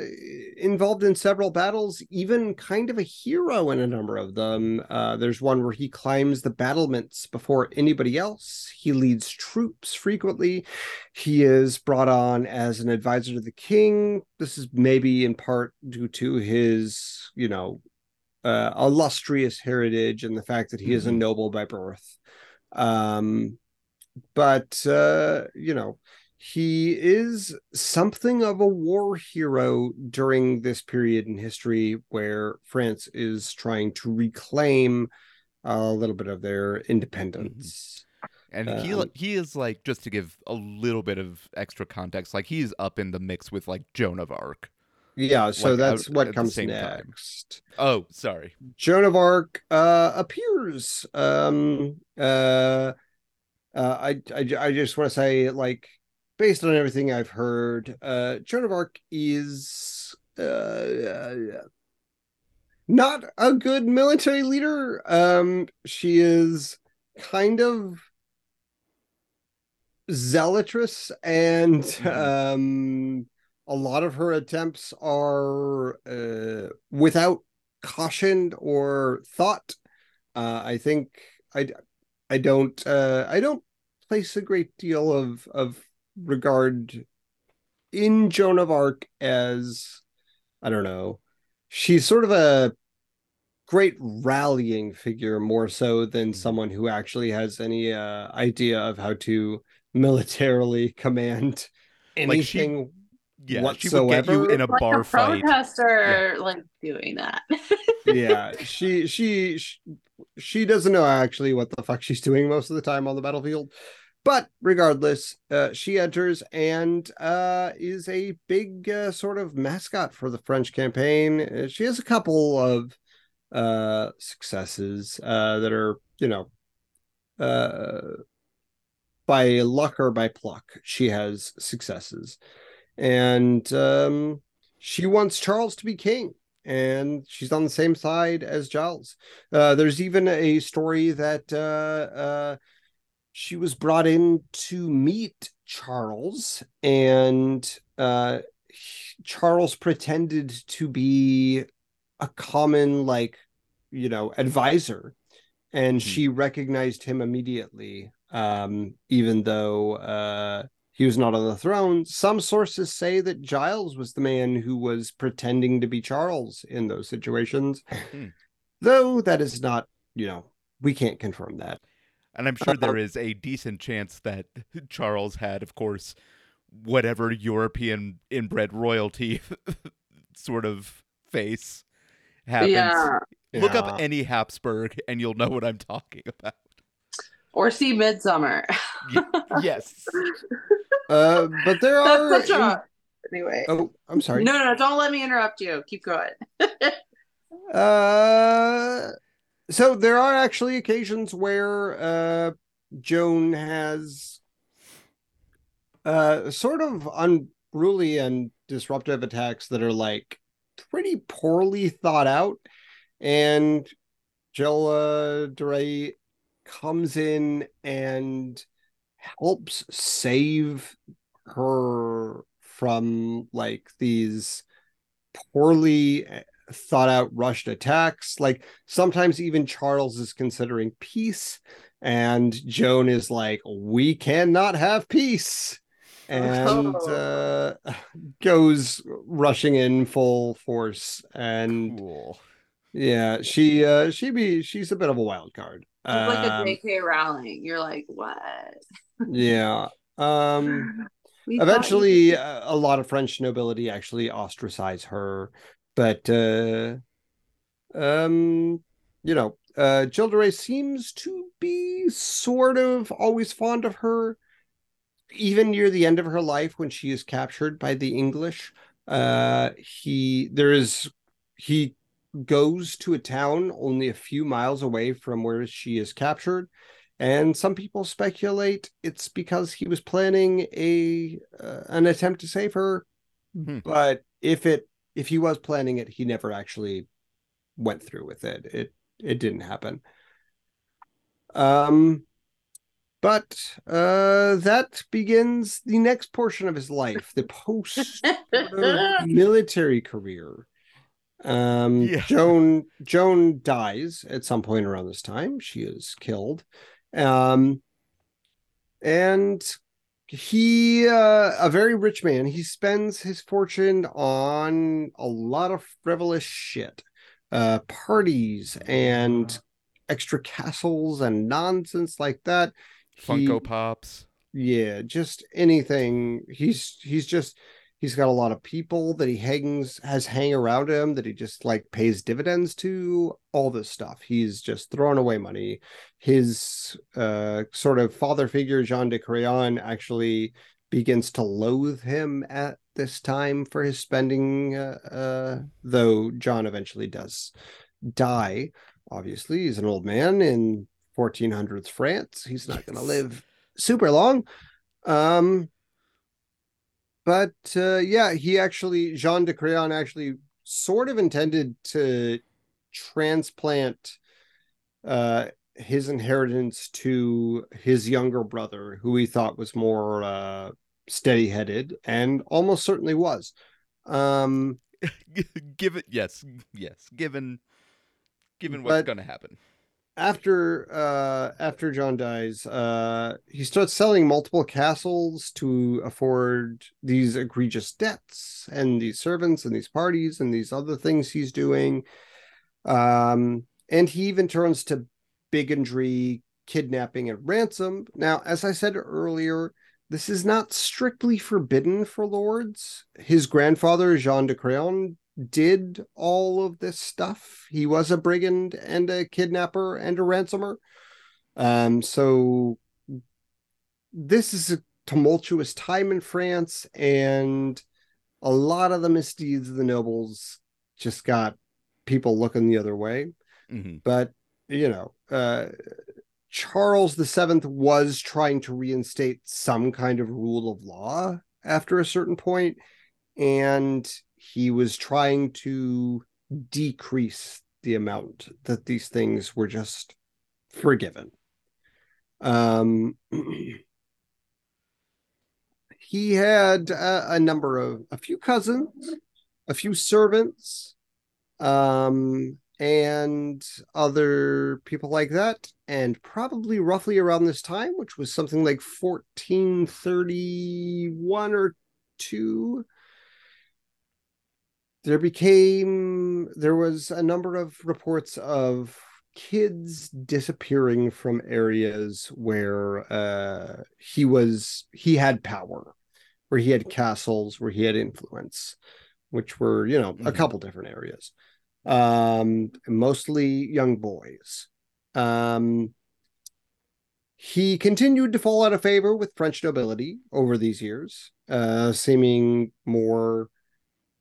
[SPEAKER 2] involved in several battles, even kind of a hero in a number of them. Uh, there's one where he climbs the battlements before anybody else. He leads troops frequently. He is brought on as an advisor to the king. This is maybe in part due to his, you know, uh, illustrious heritage and the fact that he is a
[SPEAKER 1] Mhm.
[SPEAKER 2] noble by birth. Um, but uh, you know, he is something of a war hero during this period in history where France is trying to reclaim a little bit of their independence.
[SPEAKER 1] And he
[SPEAKER 2] um,
[SPEAKER 1] he is like just to give a little bit of extra context, like he's up in the mix with like Joan of Arc.
[SPEAKER 2] Yeah, so
[SPEAKER 1] Like,
[SPEAKER 2] that's
[SPEAKER 1] out
[SPEAKER 2] what comes
[SPEAKER 1] same time.
[SPEAKER 2] next.
[SPEAKER 1] Oh, sorry.
[SPEAKER 2] Joan of Arc uh, appears. Um, uh, uh, I, I I just want to say, like, based on everything I've heard, uh, Joan of Arc is uh, not a good military leader. Um, she is kind of zealotous, and
[SPEAKER 1] Mhm.
[SPEAKER 2] um, a lot of her attempts are uh, without caution or thought. Uh, I think I I don't uh, I don't place a great deal of of regard in Joan of Arc as I don't know. She's sort of a great rallying figure more so than
[SPEAKER 1] Mhm.
[SPEAKER 2] someone who actually has any uh, idea of how to militarily command
[SPEAKER 1] Like, she- Yeah, she would get you
[SPEAKER 2] Whatsoever.
[SPEAKER 1] in a
[SPEAKER 3] Like
[SPEAKER 1] bar
[SPEAKER 3] a
[SPEAKER 1] fight.
[SPEAKER 3] protester, like doing that.
[SPEAKER 2] yeah she, she she she doesn't know actually what the fuck she's doing most of the time on the battlefield but regardless uh, she enters and uh, is a big uh, sort of mascot for the french campaign Uh, she has a couple of uh, successes uh, that are you know uh, by luck or by pluck she has successes and um, she wants charles to be king and she's on the same side as Giles. Uh, there's even a story that uh, uh, she was brought in to meet Charles, and uh, Charles pretended to be a common, like, you know, advisor, and
[SPEAKER 1] Hmm.
[SPEAKER 2] she recognized him immediately, um, even though uh, he was not on the throne. Some sources say that Giles was the man who was pretending to be Charles in those situations,
[SPEAKER 1] Hmm.
[SPEAKER 2] though that is not, you know, we can't confirm that.
[SPEAKER 1] And I'm sure there is a decent chance that Charles had, of course, whatever European inbred royalty sort of face happens.
[SPEAKER 3] Yeah.
[SPEAKER 1] Look up any Habsburg and you'll know what I'm talking about.
[SPEAKER 3] Or see Midsommar.
[SPEAKER 1] yes.
[SPEAKER 2] Uh, but there are.
[SPEAKER 3] That's such a. Anyway.
[SPEAKER 2] Oh, I'm sorry.
[SPEAKER 3] No, no, don't let me interrupt you. Keep going.
[SPEAKER 2] Uh, so there are actually occasions where uh, Joan has uh, sort of unruly and disruptive attacks that are like pretty poorly thought out, and Jill uh, DeRay comes in and helps save her from like these poorly thought out rushed attacks. Like sometimes even charles is considering peace and joan is like we cannot have peace and uh, goes rushing in full force and
[SPEAKER 1] Cool.
[SPEAKER 2] yeah she uh she be she's a bit of a wild card
[SPEAKER 3] It's like
[SPEAKER 2] Um,
[SPEAKER 3] a JK Rowling. You're like, what?
[SPEAKER 2] yeah um eventually
[SPEAKER 3] you-
[SPEAKER 2] uh, a lot of french nobility actually ostracize her but uh um you know uh Jill de Ray seems to be sort of always fond of her even near the end of her life when she is captured by the english uh he there is he goes to a town only a few miles away from where she is captured. And some people speculate it's because he was planning a uh, an attempt to save her.
[SPEAKER 1] Hmm.
[SPEAKER 2] but if it if he was planning it he never actually went through with it. It it didn't happen. Um but uh that begins the next portion of his life the post military career um
[SPEAKER 1] Yeah.
[SPEAKER 2] joan joan dies at some point around this time. She is killed. Um and he uh a very rich man he spends his fortune on a lot of frivolous shit uh parties and extra castles and nonsense like that. He-
[SPEAKER 1] Funko Pops.
[SPEAKER 2] yeah just anything. He's he's just he's got a lot of people that he hangs has hang around him that he just like pays dividends to all this stuff. He's just throwing away money. His uh sort of father figure jean de crayon actually begins to loathe him at this time for his spending uh, uh though john eventually does die. Obviously he's an old man in 1400s france. He's not going to live super long. Um but uh yeah he actually jean de crayon actually sort of intended to transplant uh his inheritance to his younger brother who he thought was more uh steady-headed and almost certainly was um
[SPEAKER 1] Give it yes, yes. Given given what's gonna happen.
[SPEAKER 2] After uh after John dies, uh he starts selling multiple castles to afford these egregious debts and these servants and these parties and these other things he's doing. Um and he even turns to bigotry, kidnapping and ransom. Now, as I said earlier, this is not strictly forbidden for lords. His grandfather Jean de Craon did all of this stuff. He was a brigand and a kidnapper and a ransomer. Um, so this is a tumultuous time in France, and a lot of the misdeeds of the nobles just got people looking the other way.
[SPEAKER 1] Mhm.
[SPEAKER 2] But you know, uh, Charles the Seventh was trying to reinstate some kind of rule of law after a certain point, and he was trying to decrease the amount that these things were just forgiven. Um, he had a, number of a few cousins, a few servants, um, and other people like that. And probably roughly around this time, which was something like 1431 or two, there became there was a number of reports of kids disappearing from areas where uh, he was he had power where he had castles where he had influence which were you know mm-hmm. a couple different areas um mostly young boys um he continued to fall out of favor with french nobility over these years uh seeming more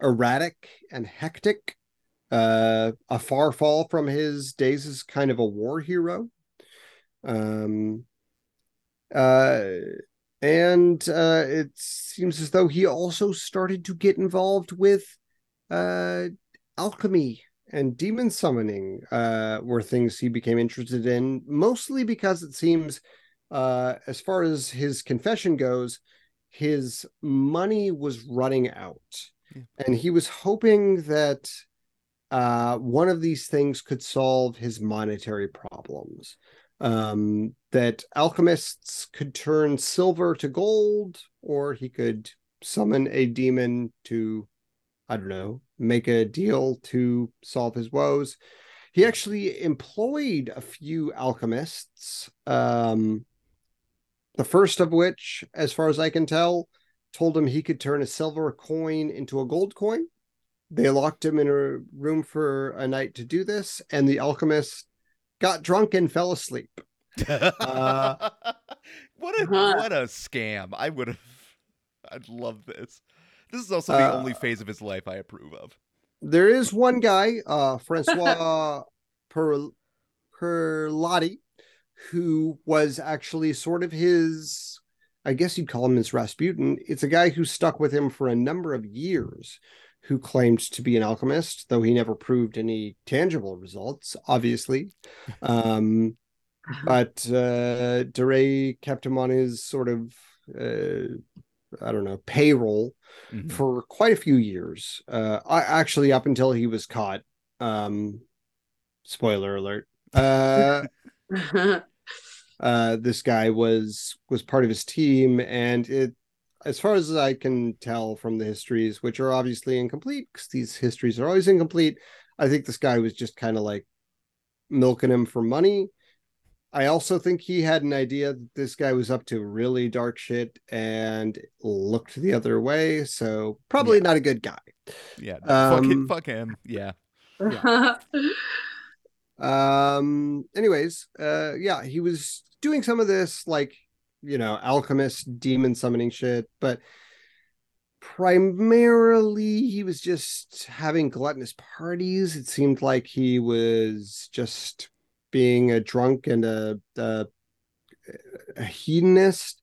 [SPEAKER 2] erratic and hectic uh, a far fall from his days as kind of a war hero. Um, uh, and uh, it seems as though he also started to get involved with uh, alchemy and demon summoning uh, were things he became interested in, mostly because it seems, uh, as far as his confession goes, his money was running out. Yeah. And he was hoping that uh, one of these things could solve his monetary problems. Um, that alchemists could turn silver to gold, or he could summon a demon to, I don't know, make a deal to solve his woes. He actually employed a few alchemists. Um, the first of which, as far as I can tell, told him he could turn a silver coin into a gold coin they locked him in a room for a night to do this, and the alchemist got drunk and fell asleep.
[SPEAKER 1] uh, what a huh. what a scam! I would have. I'd love this. This is also the uh, only phase of his life I approve of.
[SPEAKER 2] There is one guy, uh, Francois per- Perlotti, who was actually sort of his. I guess you'd call him his Rasputin. It's a guy who stuck with him for a number of years who claimed to be an alchemist, though he never proved any tangible results, obviously. Um, but uh, de Rais kept him on his sort of, uh, I don't know, payroll mm-hmm. for quite a few years. Uh, I, actually, up until he was caught. Um, spoiler alert. Uh, uh, this guy was was part of his team, and it as far as I can tell from the histories, which are obviously incomplete, because these histories are always incomplete, I think this guy was just kind of like milking him for money. I also think he had an idea that this guy was up to really dark shit and looked the other way. So probably yeah. not a good guy.
[SPEAKER 1] Yeah. Um, fuck, him, fuck him. Yeah.
[SPEAKER 2] yeah. um. Anyways, uh, yeah, he was doing some of this like you know, alchemist demon summoning shit, but primarily he was just having gluttonous parties. It seemed like he was just being a drunk and a, a, a hedonist.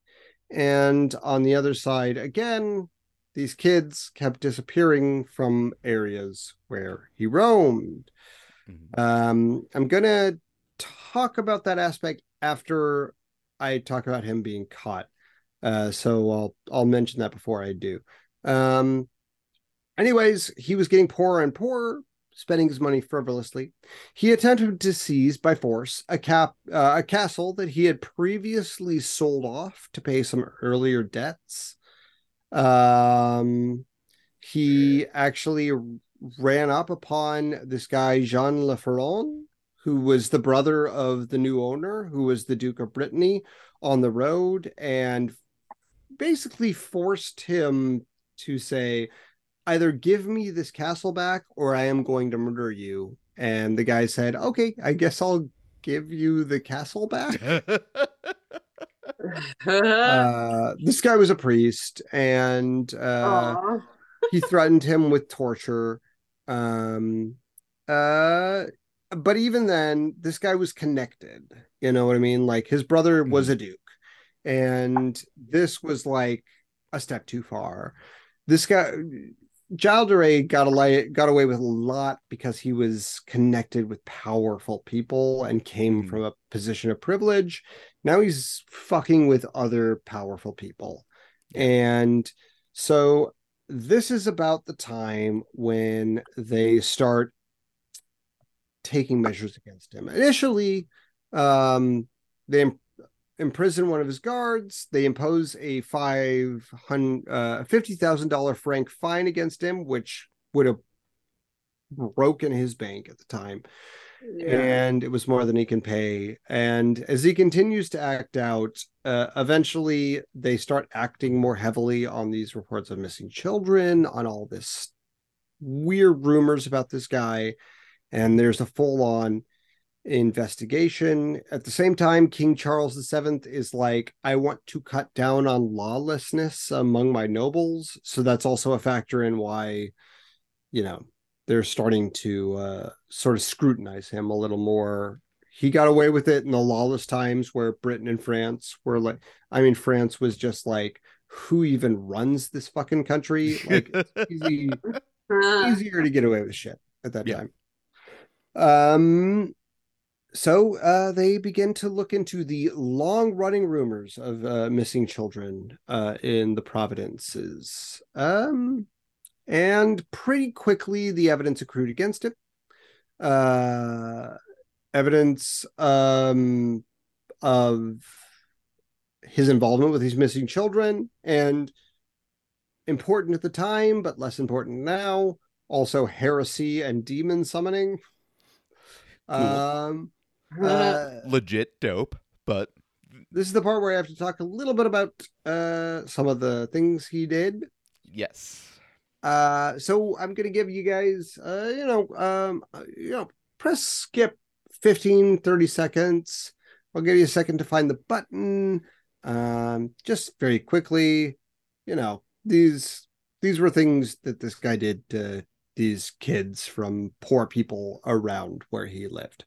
[SPEAKER 2] And on the other side, again, these kids kept disappearing from areas where he roamed. Mm-hmm. Um, I'm going to talk about that aspect after I talk about him being caught. Uh, so I'll I'll mention that before I do. Um, anyways, he was getting poorer and poorer, spending his money frivolously. He attempted to seize by force a cap uh, a castle that he had previously sold off to pay some earlier debts. Um, he actually ran up upon this guy Jean Le Ferron, who was the brother of the new owner, who was the Duke of Brittany, on the road and basically forced him to say, either give me this castle back or I am going to murder you. And the guy said, okay, I guess I'll give you the castle back. uh, this guy was a priest and uh, he threatened him with torture. Um, uh, but even then, this guy was connected. You know what I mean? Like his brother was mm-hmm. a duke, and this was like a step too far. This guy, Gilles de Rais got away got away with a lot because he was connected with powerful people and came
[SPEAKER 1] Hmm.
[SPEAKER 2] from a position of privilege. Now he's fucking with other powerful people. And so this is about the time when they start taking measures against him. Initially, um, they im- imprison one of his guards. They impose a five hundred uh, fifty thousand dollar franc fine against him, which would have broken his bank at the time and it was more than he can pay. And as he continues to act out, uh, eventually they start acting more heavily on these reports of missing children, on all this weird rumors about this guy, and there's a full-on investigation. At the same time, King Charles VII is like, I want to cut down on lawlessness among my nobles. So that's also a factor in why, you know, they're starting to uh, sort of scrutinize him a little more. He got away with it in the lawless times where Britain and France were like, I mean, France was just like, who even runs this fucking country? Like, it's easy,
[SPEAKER 3] Uh,
[SPEAKER 2] easier to get away with shit at that
[SPEAKER 1] Yeah.
[SPEAKER 2] time. Um, so uh, they begin to look into the long-running rumors of uh, missing children uh, in the Providences. Um, and pretty quickly, the evidence accrued against him. Uh, evidence um, of his involvement with these missing children, and important at the time, but less important now. Also, heresy and demon summoning.
[SPEAKER 1] Cool.
[SPEAKER 2] Um, uh,
[SPEAKER 1] Legit dope, but
[SPEAKER 2] this is the part where I have to talk a little bit about uh, some of the things he did.
[SPEAKER 1] yes.
[SPEAKER 2] Uh, so I'm gonna give you guys, uh, you know, um, uh, you know, press skip 15, 30 seconds. I'll give you a second to find the button. Um, just very quickly, you know, these these were things that this guy did to these kids from poor people around where he lived.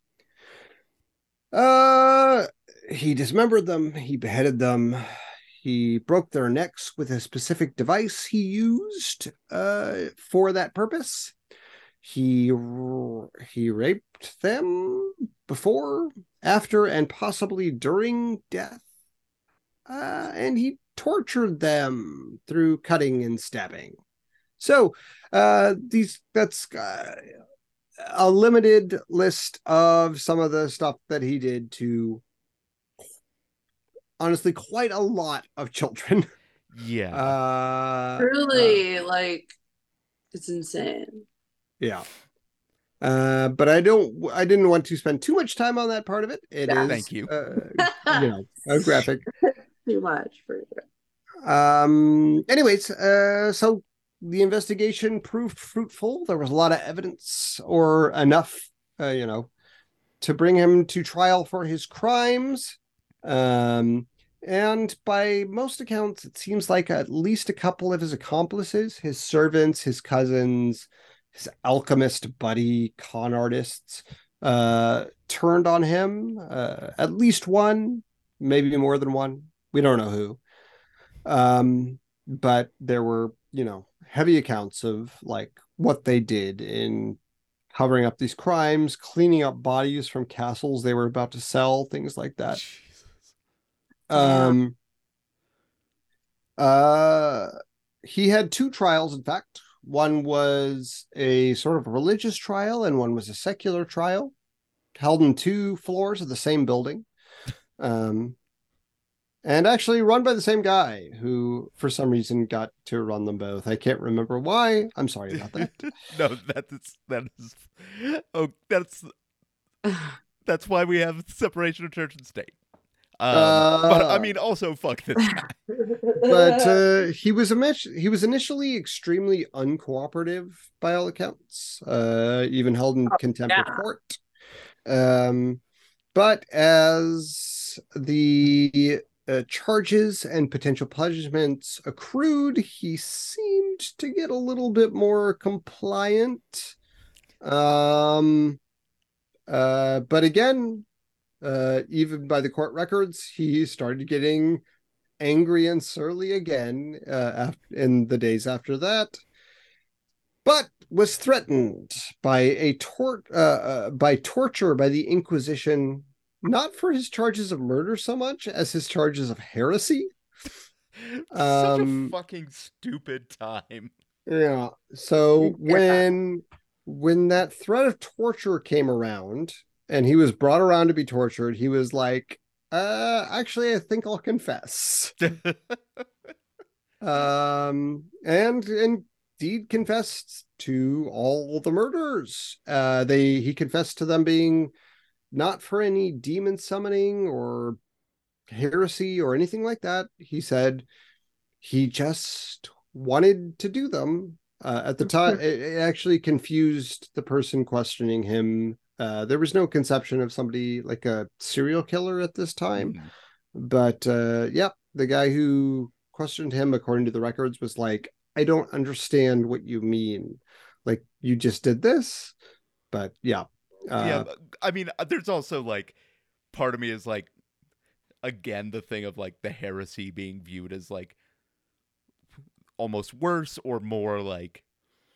[SPEAKER 2] Uh, he dismembered them. He beheaded them. He broke their necks with a specific device he used uh, for that purpose. He he raped them before, after, and possibly during death. Uh, and he tortured them through cutting and stabbing. So uh, these that's uh, a limited list of some of the stuff that he did to honestly quite a lot of children.
[SPEAKER 1] Yeah.
[SPEAKER 2] Uh,
[SPEAKER 3] Truly, like, it's insane.
[SPEAKER 2] yeah. Uh, but I don't. I didn't want to spend too much time on that part of it. It is,
[SPEAKER 3] Yeah.
[SPEAKER 1] Thank you.
[SPEAKER 2] Uh, you know, a graphic.
[SPEAKER 3] Too much for you.
[SPEAKER 2] Um. Anyways, uh, so the investigation proved fruitful. There was a lot of evidence, or enough, uh, you know, to bring him to trial for his crimes. Um. And by most accounts, it seems like at least a couple of his accomplices, his servants, his cousins, his alchemist buddy, con artists, uh, turned on him. Uh, at least one, maybe more than one. We don't know who. Um, but there were, you know, heavy accounts of like what they did in covering up these crimes, cleaning up bodies from castles they were about to sell, things like that.
[SPEAKER 3] Yeah.
[SPEAKER 2] Um, uh, he had two trials, in fact. One was a sort of religious trial, and one was a secular trial, held in two floors of the same building. Um, and actually run by the same guy who, for some reason, got to run them both. I can't remember why. I'm sorry about that.
[SPEAKER 1] no, that's that is. Oh, that's that's why we have separation of church and state. Um, but I
[SPEAKER 2] Uh,
[SPEAKER 1] mean, also fuck this guy.
[SPEAKER 2] but uh, he was init- he was initially extremely uncooperative by all accounts, uh, even held in contempt of
[SPEAKER 3] yeah.
[SPEAKER 2] court. Um, but as the uh, charges and potential punishments accrued, he seemed to get a little bit more compliant. Um, uh, but again, uh, even by the court records, he started getting angry and surly again uh, after, in the days after that. but was threatened by a tor- uh, uh, by torture by the Inquisition, not for his charges of murder so much as his charges of heresy.
[SPEAKER 1] Such
[SPEAKER 2] Um,
[SPEAKER 1] a fucking stupid time.
[SPEAKER 2] Yeah. So
[SPEAKER 3] Yeah.
[SPEAKER 2] when when that threat of torture came around and he was brought around to be tortured, he was like, uh, actually, I think I'll confess. Um, and indeed confessed to all the murders. Uh, they he confessed to them being not for any demon summoning or heresy or anything like that. He said he just wanted to do them. Uh, at the time, it, it actually confused the person questioning him. Uh, there was no conception of somebody like a serial killer at this time
[SPEAKER 1] Mm.
[SPEAKER 2] but uh yeah the guy who questioned him according to the records was like i don't understand what you mean. Like you just did this? But yeah uh,
[SPEAKER 1] yeah, I mean, uh, there's also like part of me is like again the thing of like the heresy being viewed as like almost worse or more like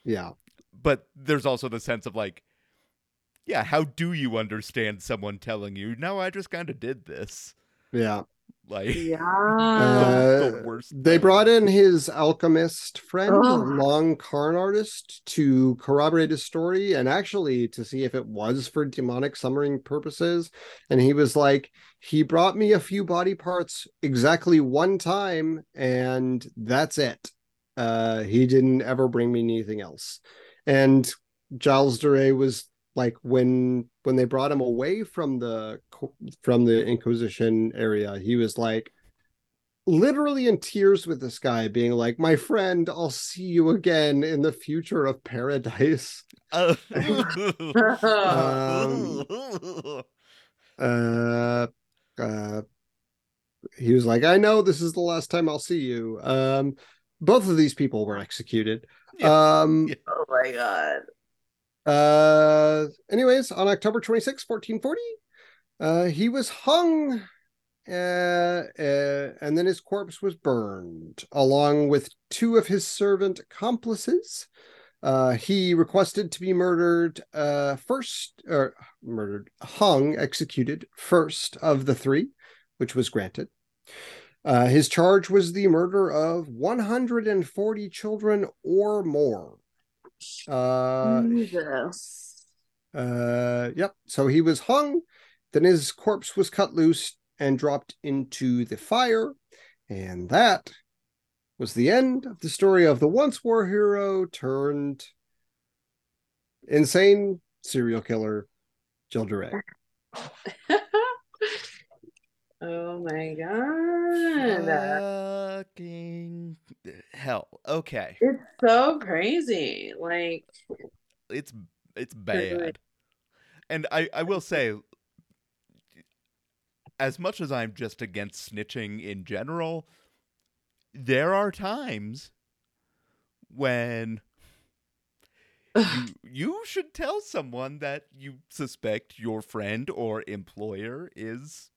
[SPEAKER 2] yeah.
[SPEAKER 1] But there's also the sense of like yeah, how do you understand someone telling you, "No, I just kind of did this."
[SPEAKER 2] yeah
[SPEAKER 1] Like
[SPEAKER 3] Yeah.
[SPEAKER 2] Uh,
[SPEAKER 1] the worst
[SPEAKER 2] they
[SPEAKER 1] thing.
[SPEAKER 2] brought in his alchemist friend
[SPEAKER 3] Ugh.
[SPEAKER 2] long karn artist to corroborate his story and actually to see if it was for demonic summoning purposes and he was like he brought me a few body parts exactly one time and that's it uh he didn't ever bring me anything else and Gilles de Rais was like when when they brought him away from the from the inquisition area he was like literally in tears with this guy being like my friend i'll see you again in the future of paradise.
[SPEAKER 1] Uh,
[SPEAKER 2] Um, uh uh he was like i know this is the last time i'll see you. Um both of these people were executed. Um
[SPEAKER 1] Yeah.
[SPEAKER 3] oh my god.
[SPEAKER 2] Uh anyways on october 26 1440 uh he was hung uh, uh, and then his corpse was burned along with two of his servant accomplices. Uh he requested to be murdered uh first or murdered hung executed first of the three which was granted. Uh his charge was the murder of 140 children or more uh
[SPEAKER 3] Jesus.
[SPEAKER 2] uh, yep. So he was hung. Then his corpse was cut loose and dropped into the fire. And that was the end of the story of the once war hero turned insane serial killer, Jill de
[SPEAKER 3] oh my god.
[SPEAKER 1] Fucking hell. Okay.
[SPEAKER 3] It's so crazy. Like
[SPEAKER 1] It's it's
[SPEAKER 3] Really?
[SPEAKER 1] bad. And I I will say as much as I'm just against snitching in general, there are times when you, you should tell someone that you suspect your friend or employer is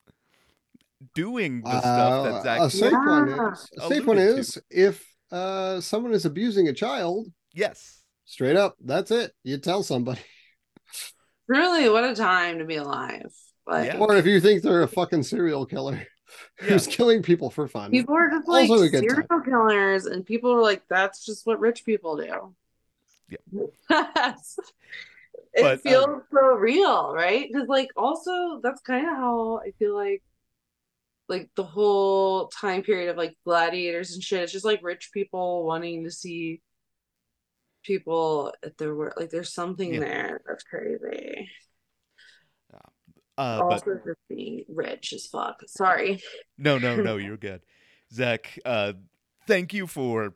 [SPEAKER 1] doing the stuff that's
[SPEAKER 2] Uh, a
[SPEAKER 1] actually
[SPEAKER 2] safe one is a safe one
[SPEAKER 1] alluded to.
[SPEAKER 2] is if uh, someone is abusing a child,
[SPEAKER 1] yes.
[SPEAKER 2] straight up, that's it. You tell somebody.
[SPEAKER 3] really what a time to be alive. Like
[SPEAKER 1] Yeah.
[SPEAKER 2] Or if you think they're a fucking serial killer who's killing people for fun.
[SPEAKER 3] people are just like
[SPEAKER 2] Also a good
[SPEAKER 3] serial killers and people are like that's just what rich people do.
[SPEAKER 1] Yeah.
[SPEAKER 3] it
[SPEAKER 1] But, um,
[SPEAKER 3] feels so real, right? Because like also that's kind of how I feel like like the whole time period of like gladiators and shit. It's just like rich people wanting to see people at their work. Like there's something
[SPEAKER 1] Yeah.
[SPEAKER 3] there that's crazy.
[SPEAKER 1] Uh, but
[SPEAKER 3] also just being rich as fuck. Sorry.
[SPEAKER 1] No, no, no, you're good. Zach, uh, thank you for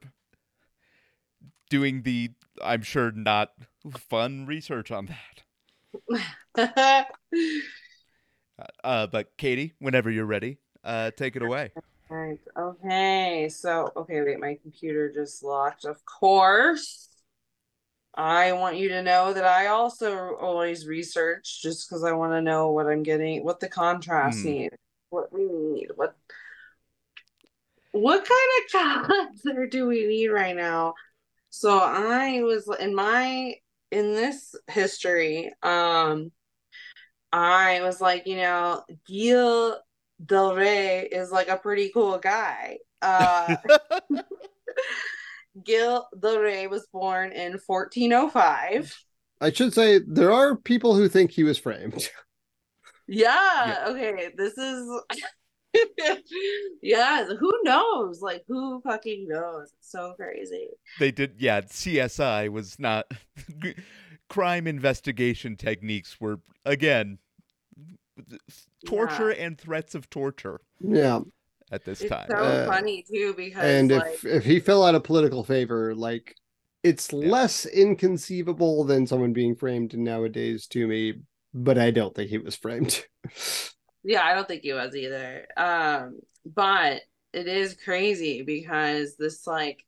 [SPEAKER 1] doing the, I'm sure, not fun research on that. Uh, but Katie, whenever you're ready, uh, take it away.
[SPEAKER 3] Right. Okay. So, okay, wait, my computer just locked. Of course. I want you to know that I also always research just because I want to know what I'm getting, what the contrast
[SPEAKER 1] Hmm.
[SPEAKER 3] need, what we need, what what kind of concert do we need right now? So I was in my in this history, um, I was like, you know, Gil Del Rey is like a pretty cool guy. Uh, Gil Del Rey was born in 1405.
[SPEAKER 2] I should say there are people who think he was framed.
[SPEAKER 3] Yeah, okay. This is yeah, who knows? Like who fucking knows? It's so crazy.
[SPEAKER 1] They did yeah, CSI was not crime investigation techniques were again torture and threats of torture
[SPEAKER 2] Yeah.
[SPEAKER 1] at this
[SPEAKER 3] It's
[SPEAKER 1] time.
[SPEAKER 3] so
[SPEAKER 2] Uh,
[SPEAKER 3] funny too because
[SPEAKER 2] And
[SPEAKER 3] like
[SPEAKER 2] if if he fell out of political favor, like it's
[SPEAKER 1] Yeah.
[SPEAKER 2] less inconceivable than someone being framed nowadays to me, but I don't think he was framed.
[SPEAKER 3] Yeah, I don't think he was either. Um, but it is crazy because this like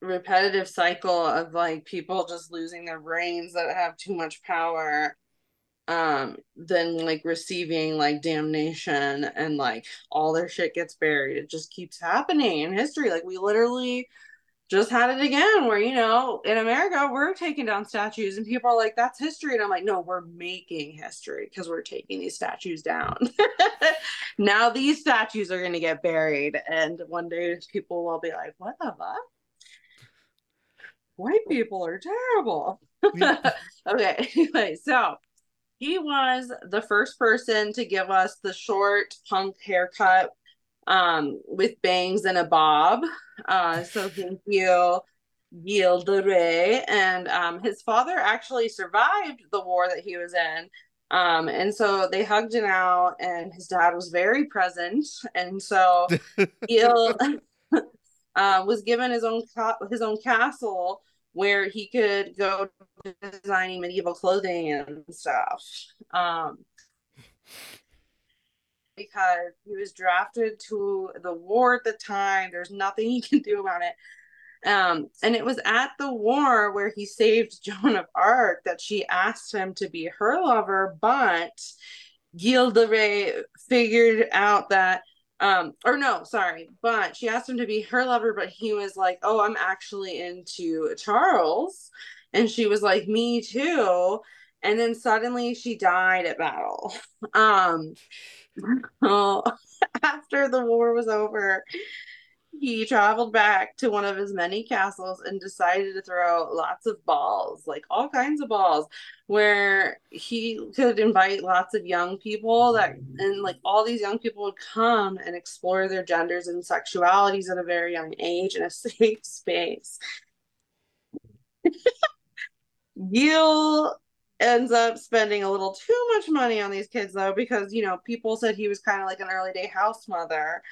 [SPEAKER 3] repetitive cycle of like people just losing their brains that have too much power, um, then like receiving like damnation and like all their shit gets buried. It just keeps happening in history. Like we literally just had it again where you know in america we're taking down statues and people are like that's history. And i'm like no we're making history because we're taking these statues down. Now these statues are going to get buried and one day people will be like what the fuck? White people are terrible. Okay anyway so he was the first person to give us the short punk haircut um, with bangs and a bob. Uh, so thank you, Gilles de Rais. And um, his father actually survived the war that he was in. Um, and so they hugged it out, and his dad was very present. And so Gil uh, was given his own ca- his own castle where he could go designing medieval clothing and stuff. Um, because he was drafted to the war at the time. There's nothing he can do about it. Um, and it was at the war where he saved Joan of Arc that she asked him to be her lover, but Gilles de Rais figured out that um or no sorry but she asked him to be her lover but he was like oh i'm actually into charles and she was like me too. And then suddenly she died at battle. Um after the war was over he traveled back to one of his many castles and decided to throw lots of balls like all kinds of balls where he could invite lots of young people that and like all these young people would come and explore their genders and sexualities at a very young age in a safe space Gil ends up spending a little too much money on these kids though because you know people said he was kind of like an early day house mother.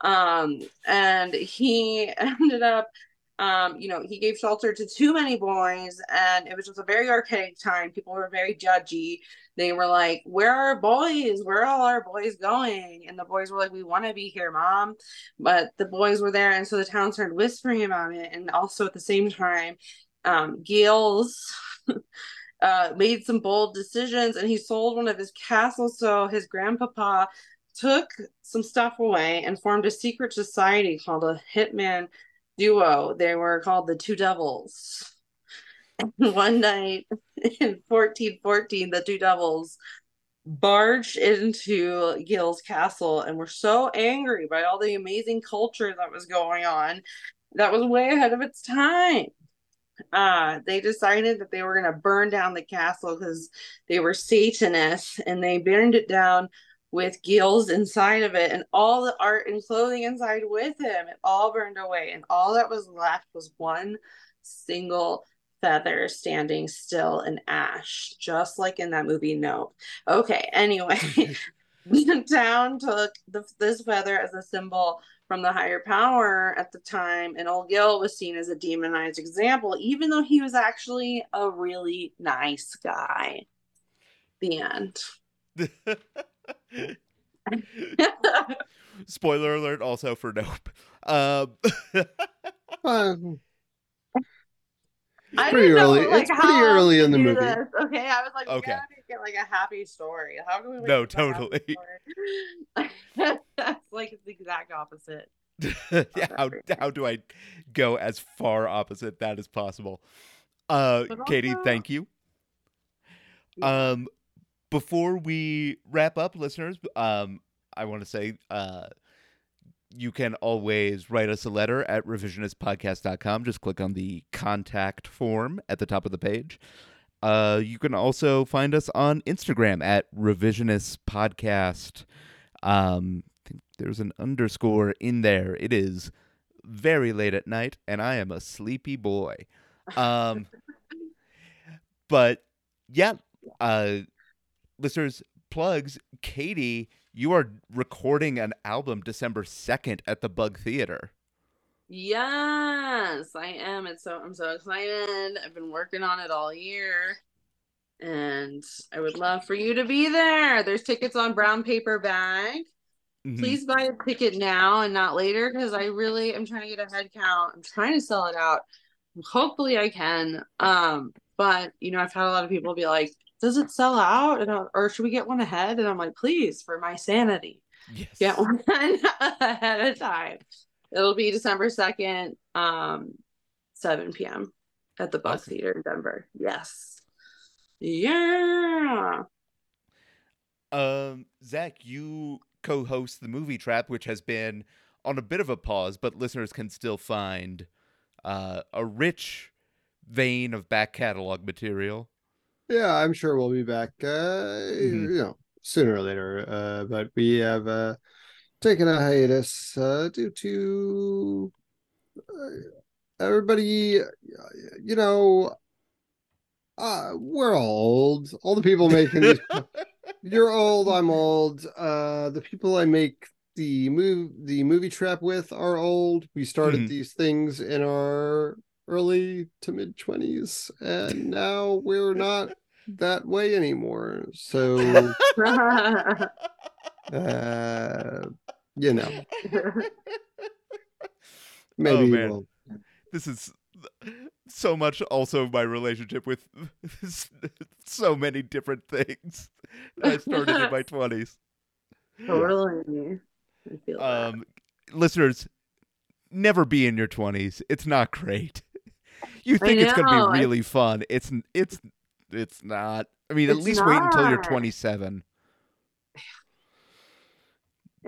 [SPEAKER 3] Um and he ended up um you know he gave shelter to too many boys and it was just a very archaic time. People were very judgy. They were like where are boys? Where are all our boys going? And the boys were like we want to be here mom. But the boys were there and so the town started whispering about it. And also at the same time um uh made some bold decisions and he sold one of his castles so his grandpapa took some stuff away and formed a secret society called a hitman duo. They were called the Two Devils. One night in 1414, the Two Devils barged into Gil's castle and were so angry by all the amazing culture that was going on that was way ahead of its time. Uh, they decided that they were going to burn down the castle because they were Satanists and they burned it down with gills inside of it and all the art and clothing inside with him. It all burned away, and all that was left was one single feather standing still in ash, just like in that movie Nope. Okay, anyway, the town took the, this feather as a symbol from the higher power at the time, and old Gil was seen as a demonized example, even though he was actually a really nice guy. The end.
[SPEAKER 1] Spoiler alert also for Nope. Um,
[SPEAKER 2] Uh,
[SPEAKER 3] I
[SPEAKER 2] pretty
[SPEAKER 3] know,
[SPEAKER 2] early-
[SPEAKER 3] like,
[SPEAKER 2] it's pretty early in the movie.
[SPEAKER 3] this. Okay, I was like,
[SPEAKER 1] Okay.
[SPEAKER 3] make it like a happy story. How can we?
[SPEAKER 1] No, totally.
[SPEAKER 3] That's like the exact opposite.
[SPEAKER 1] yeah, how how do I go as far opposite that as possible? Uh,
[SPEAKER 3] But
[SPEAKER 1] Katie, thank you.
[SPEAKER 3] Yeah.
[SPEAKER 1] Um, before we wrap up, listeners, um, I want to say, uh, you can always write us a letter at revisionistpodcast.com. Just click on the contact form at the top of the page. Uh, you can also find us on Instagram at revisionist podcast. Um, I think there's an underscore in there. It is very late at night, and I am a sleepy boy. Um, but yeah, uh, listeners, plugs. Katie, you are recording an album December second at the Bug Theater.
[SPEAKER 3] Yes, I am. It's so I'm so excited. I've been working on it all year. And I would love for you to be there. There's tickets on brown paper bag.
[SPEAKER 1] Mhm.
[SPEAKER 3] Please buy a ticket now and not later because I really am trying to get a head count. I'm trying to sell it out. Hopefully I can. Um, but you know, I've had a lot of people be like, "Does it sell out?" And I, or should we get one ahead? And I'm like, "Please, for my sanity."
[SPEAKER 1] Yes.
[SPEAKER 3] get one ahead of time. It'll be December 2nd, um, 7 p.m. at the Bug
[SPEAKER 1] Awesome.
[SPEAKER 3] Theater in Denver. Yes. Yeah.
[SPEAKER 1] Um, Zach, you co-host the Movie Trap, which has been on a bit of a pause, but listeners can still find uh, a rich vein of back catalog material.
[SPEAKER 2] Yeah, I'm sure we'll be back. Uh,
[SPEAKER 1] Mhm.
[SPEAKER 2] you know, sooner or later. Uh, but we have uh taken a hiatus uh due to uh, everybody. You know, uh, we're old. All the people making these. You're old. I'm old. Uh, the people I make the move the movie trap with are old. We started
[SPEAKER 1] Mhm.
[SPEAKER 2] these things in our early to mid twenties, and now we're not that way anymore. So, uh, you know, maybe
[SPEAKER 1] Oh, man.
[SPEAKER 2] we'll.
[SPEAKER 1] this is so much also my relationship with so many different things I started in my 20s.
[SPEAKER 3] totally. I feel that.
[SPEAKER 1] Um, listeners, never be in your 20s. It's not great. You think it's going to
[SPEAKER 3] know,
[SPEAKER 1] be
[SPEAKER 3] I-
[SPEAKER 1] really fun. It's it's it's not. I mean, at
[SPEAKER 3] It's
[SPEAKER 1] least wait until you're 27.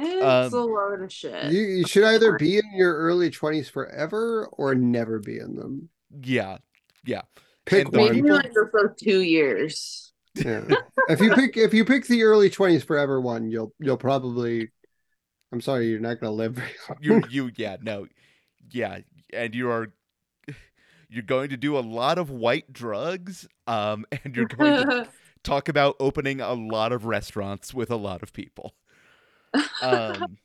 [SPEAKER 3] It's
[SPEAKER 1] um,
[SPEAKER 3] a load of shit.
[SPEAKER 2] You, you should either be in your early twenties forever or never be in them.
[SPEAKER 1] Yeah. Yeah.
[SPEAKER 2] Pick
[SPEAKER 1] And
[SPEAKER 2] one.
[SPEAKER 3] Maybe like the first two years.
[SPEAKER 2] Yeah. if you pick if you pick the early twenties forever one, you'll you'll probably. I'm sorry, you're not going to live very long.
[SPEAKER 1] You you yeah, no. Yeah, and you are you're going to do a lot of white drugs um and you're going to talk about opening a lot of restaurants with a lot of people. Um,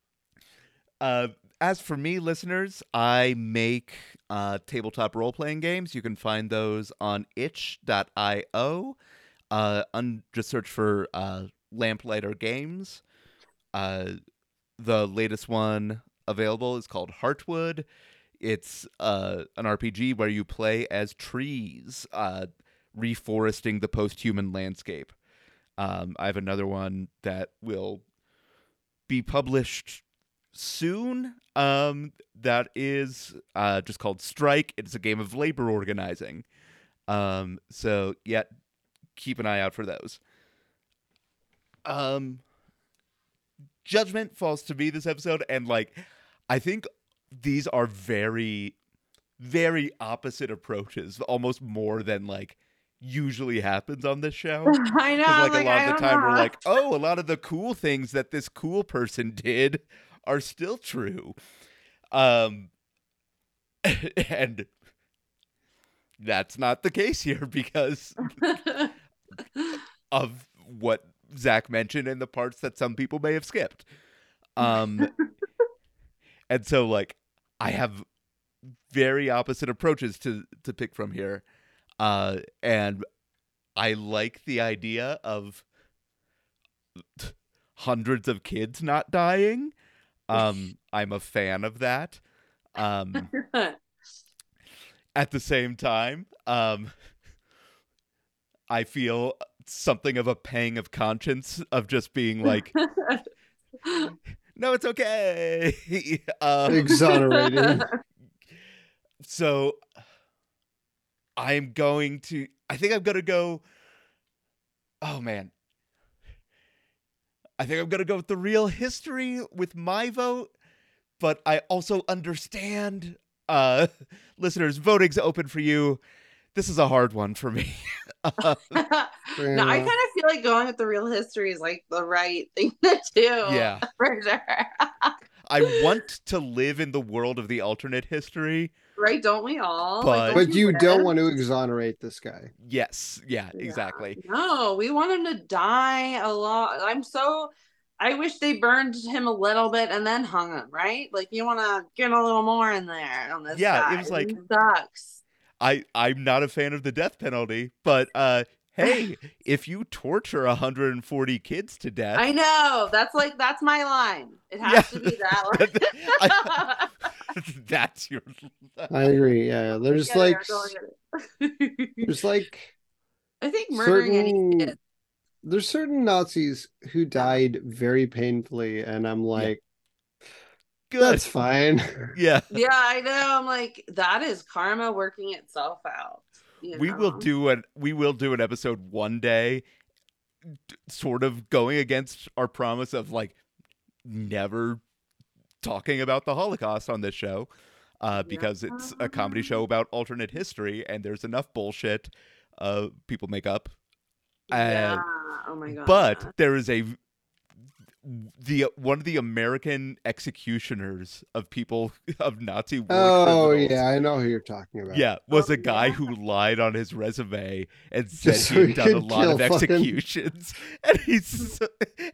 [SPEAKER 1] uh, as for me, listeners, I make uh, tabletop role playing games. You can find those on itch.io. Uh, un- just search for uh, Lamplighter Games. Uh, the latest one available is called Heartwood. It's uh, an RPG where you play as trees, uh, reforesting the post human landscape. Um, I have another one that will be published soon. Um, that is uh, just called Strike. It's a game of labor organizing. Um, so yeah, keep an eye out for those. Um, judgment falls to me this episode, and like, I think these are very, very opposite approaches, almost more than like usually happens on this show.
[SPEAKER 3] I know.
[SPEAKER 1] Like,
[SPEAKER 3] like,
[SPEAKER 1] a lot
[SPEAKER 3] I
[SPEAKER 1] of the time
[SPEAKER 3] know
[SPEAKER 1] we're like, oh, a lot of the cool things that this cool person did are still true. Um and that's not the case here because of what Zach mentioned and the parts that some people may have skipped. Um and so like I have very opposite approaches to to pick from here. Uh and I like the idea of hundreds of kids not dying. Um I'm a fan of that. Um at the same time, um I feel something of a pang of conscience of just being like no, it's okay. um,
[SPEAKER 2] Exonerated.
[SPEAKER 1] so I'm going to. I think I'm gonna go. Oh man. I think I'm gonna go with the real history with my vote, but I also understand, uh, listeners, voting's open for you. This is a hard one for me. Uh,
[SPEAKER 3] no, I kind of feel like going with the real history is like the right thing to do.
[SPEAKER 1] yeah,
[SPEAKER 3] for sure.
[SPEAKER 1] I want to live in the world of the alternate history.
[SPEAKER 3] right? Don't we all?
[SPEAKER 1] But-
[SPEAKER 3] don't
[SPEAKER 2] but you don't want to exonerate this guy.
[SPEAKER 1] Yes, yeah,
[SPEAKER 3] Yeah.
[SPEAKER 1] exactly.
[SPEAKER 3] No, we want him to die a lot. I'm so. I wish they burned him a little bit and then hung him. Right? Like you want to get a little more in there on this.
[SPEAKER 1] Yeah, it was like-
[SPEAKER 3] He sucks.
[SPEAKER 1] I I'm not a fan of the death penalty, but uh hey, if you torture 140 kids to death,
[SPEAKER 3] I know. That's like that's my line. It has
[SPEAKER 1] Yeah.
[SPEAKER 3] to be that
[SPEAKER 1] I-
[SPEAKER 3] line.
[SPEAKER 1] that's your
[SPEAKER 2] I agree. Yeah, there's
[SPEAKER 3] Get it,
[SPEAKER 2] like
[SPEAKER 3] I totally get it.
[SPEAKER 2] there's like
[SPEAKER 3] I think murdering any
[SPEAKER 2] certain
[SPEAKER 3] kid.
[SPEAKER 2] there's certain Nazis who died very painfully, and I'm like,
[SPEAKER 1] good.
[SPEAKER 2] that's fine.
[SPEAKER 1] yeah.
[SPEAKER 3] Yeah, I know. I'm like, that is karma working itself out. you
[SPEAKER 1] We will do an we will do an episode one day d- sort of going against our promise of like never talking about the Holocaust on this show. Uh, because it's a comedy show about alternate history and there's enough bullshit uh people make up
[SPEAKER 3] Yeah. Oh my god.
[SPEAKER 1] but there is a the one of the American executioners of people of Nazi war
[SPEAKER 2] oh
[SPEAKER 1] criminals.
[SPEAKER 2] yeah, I know who you're talking about.
[SPEAKER 1] Yeah, was
[SPEAKER 3] Oh,
[SPEAKER 1] a guy
[SPEAKER 3] yeah.
[SPEAKER 1] who lied on his resume and said
[SPEAKER 2] so
[SPEAKER 1] he'd
[SPEAKER 2] he
[SPEAKER 1] done a lot of
[SPEAKER 2] kill fucking-
[SPEAKER 1] executions, and he's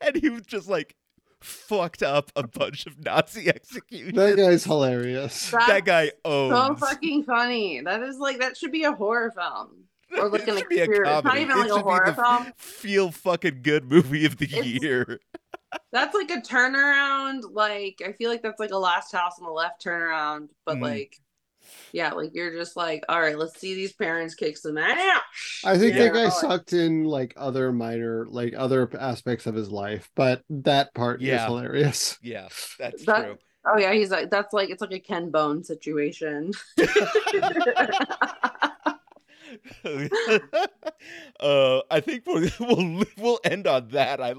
[SPEAKER 1] and he was just like fucked up a bunch of Nazi executions.
[SPEAKER 2] that guy's hilarious.
[SPEAKER 3] That's
[SPEAKER 1] that guy
[SPEAKER 3] oh
[SPEAKER 1] so
[SPEAKER 3] fucking funny. That is like that should be a horror film. Or like
[SPEAKER 1] It
[SPEAKER 3] an
[SPEAKER 1] should be a
[SPEAKER 3] experience. It's not
[SPEAKER 1] comedy.
[SPEAKER 3] even
[SPEAKER 1] It
[SPEAKER 3] like a
[SPEAKER 1] should be
[SPEAKER 3] horror
[SPEAKER 1] the
[SPEAKER 3] film.
[SPEAKER 1] Feel fucking good movie of the
[SPEAKER 3] It's-
[SPEAKER 1] year.
[SPEAKER 3] That's like a turnaround. Like I feel like that's like a Last House on the Left turnaround, but
[SPEAKER 1] Mhm.
[SPEAKER 3] like, yeah, like you're just like, all right, let's see these parents kick some ass.
[SPEAKER 2] I think
[SPEAKER 3] Yeah.
[SPEAKER 2] that guy
[SPEAKER 3] Oh,
[SPEAKER 2] sucked in like other minor, like other aspects of his life, but that part is hilarious.
[SPEAKER 1] Yeah, that's
[SPEAKER 3] That-
[SPEAKER 1] true.
[SPEAKER 3] Oh yeah, he's like that's like it's like a Ken Bone situation.
[SPEAKER 1] uh, I think we'll, we'll we'll end on that. I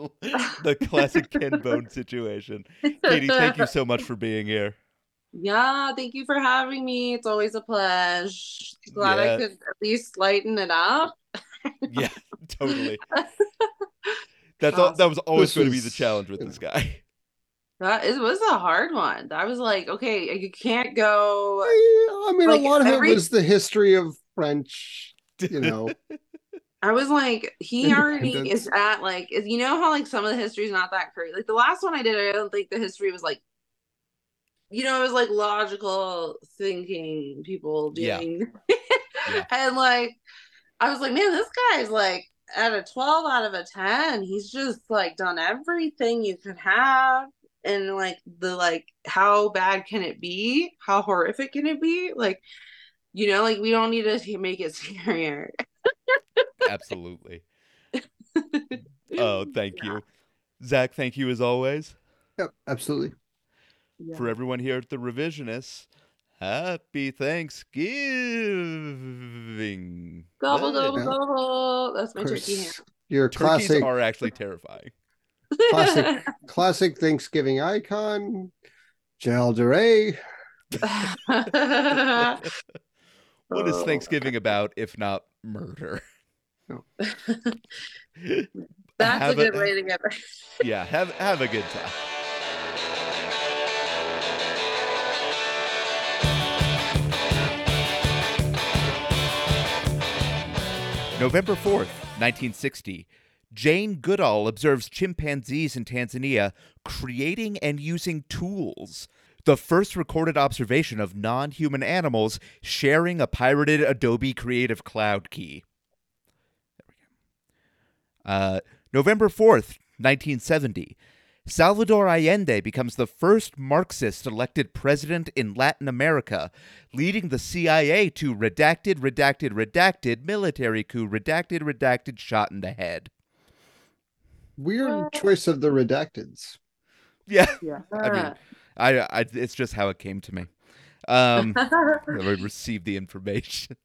[SPEAKER 1] the classic Ken Bone situation. Katie, thank you so much for being here.
[SPEAKER 3] Yeah, thank you for having me. It's always a pleasure. Glad
[SPEAKER 1] Yeah.
[SPEAKER 3] I could at least lighten it up.
[SPEAKER 1] Yeah, totally. That's all, that was always
[SPEAKER 2] This
[SPEAKER 1] going to be the challenge with this guy.
[SPEAKER 3] That it was a hard one. I was like, okay, you can't go.
[SPEAKER 2] I mean,
[SPEAKER 3] Like,
[SPEAKER 2] a lot of
[SPEAKER 3] every-
[SPEAKER 2] it was the history of French, you know.
[SPEAKER 3] I was like, he already is at like, is- you know how like some of the history is not that crazy. Like the last one I did, I don't think the history was like, you know, it was like logical thinking, people
[SPEAKER 1] Yeah.
[SPEAKER 3] doing,
[SPEAKER 1] Yeah.
[SPEAKER 3] and like, I was like, man, this guy's like at a twelve out of a ten. He's just like done everything you could have. And like the like, how bad can it be? How horrific can it be? Like, you know, like we don't need to make it scarier.
[SPEAKER 1] Absolutely. Oh, thank you, Zach. Thank you as always
[SPEAKER 2] Yep, absolutely.
[SPEAKER 3] Yeah.
[SPEAKER 1] for everyone here at the Revisionists. Happy Thanksgiving.
[SPEAKER 3] Gobble, gobble,
[SPEAKER 2] Yeah.
[SPEAKER 3] gobble. That's my
[SPEAKER 2] Of
[SPEAKER 3] turkey
[SPEAKER 2] course, your
[SPEAKER 1] Turkeys
[SPEAKER 2] classic,
[SPEAKER 1] are actually terrifying.
[SPEAKER 2] classic, classic Thanksgiving icon, Gerald Ray.
[SPEAKER 3] Ham.
[SPEAKER 1] what is
[SPEAKER 3] Oh.
[SPEAKER 1] Thanksgiving about if not murder? Oh.
[SPEAKER 3] That's
[SPEAKER 1] Have
[SPEAKER 3] a good way to get back.
[SPEAKER 1] Yeah, have have a good time. November 4th, 1960. Jane Goodall observes chimpanzees in Tanzania creating and using tools. The first recorded observation of non human animals sharing a pirated Adobe Creative Cloud key. There we go. Uh, November 4th, 1970. Salvador Allende becomes the first Marxist elected president in Latin America, leading the CIA to redacted, redacted, redacted, military coup, redacted, redacted, shot in the head.
[SPEAKER 2] Weird choice of the redacteds.
[SPEAKER 1] Yeah,
[SPEAKER 3] Yeah.
[SPEAKER 1] I mean, I, I it's just how it came to me. Um, I would receive the information.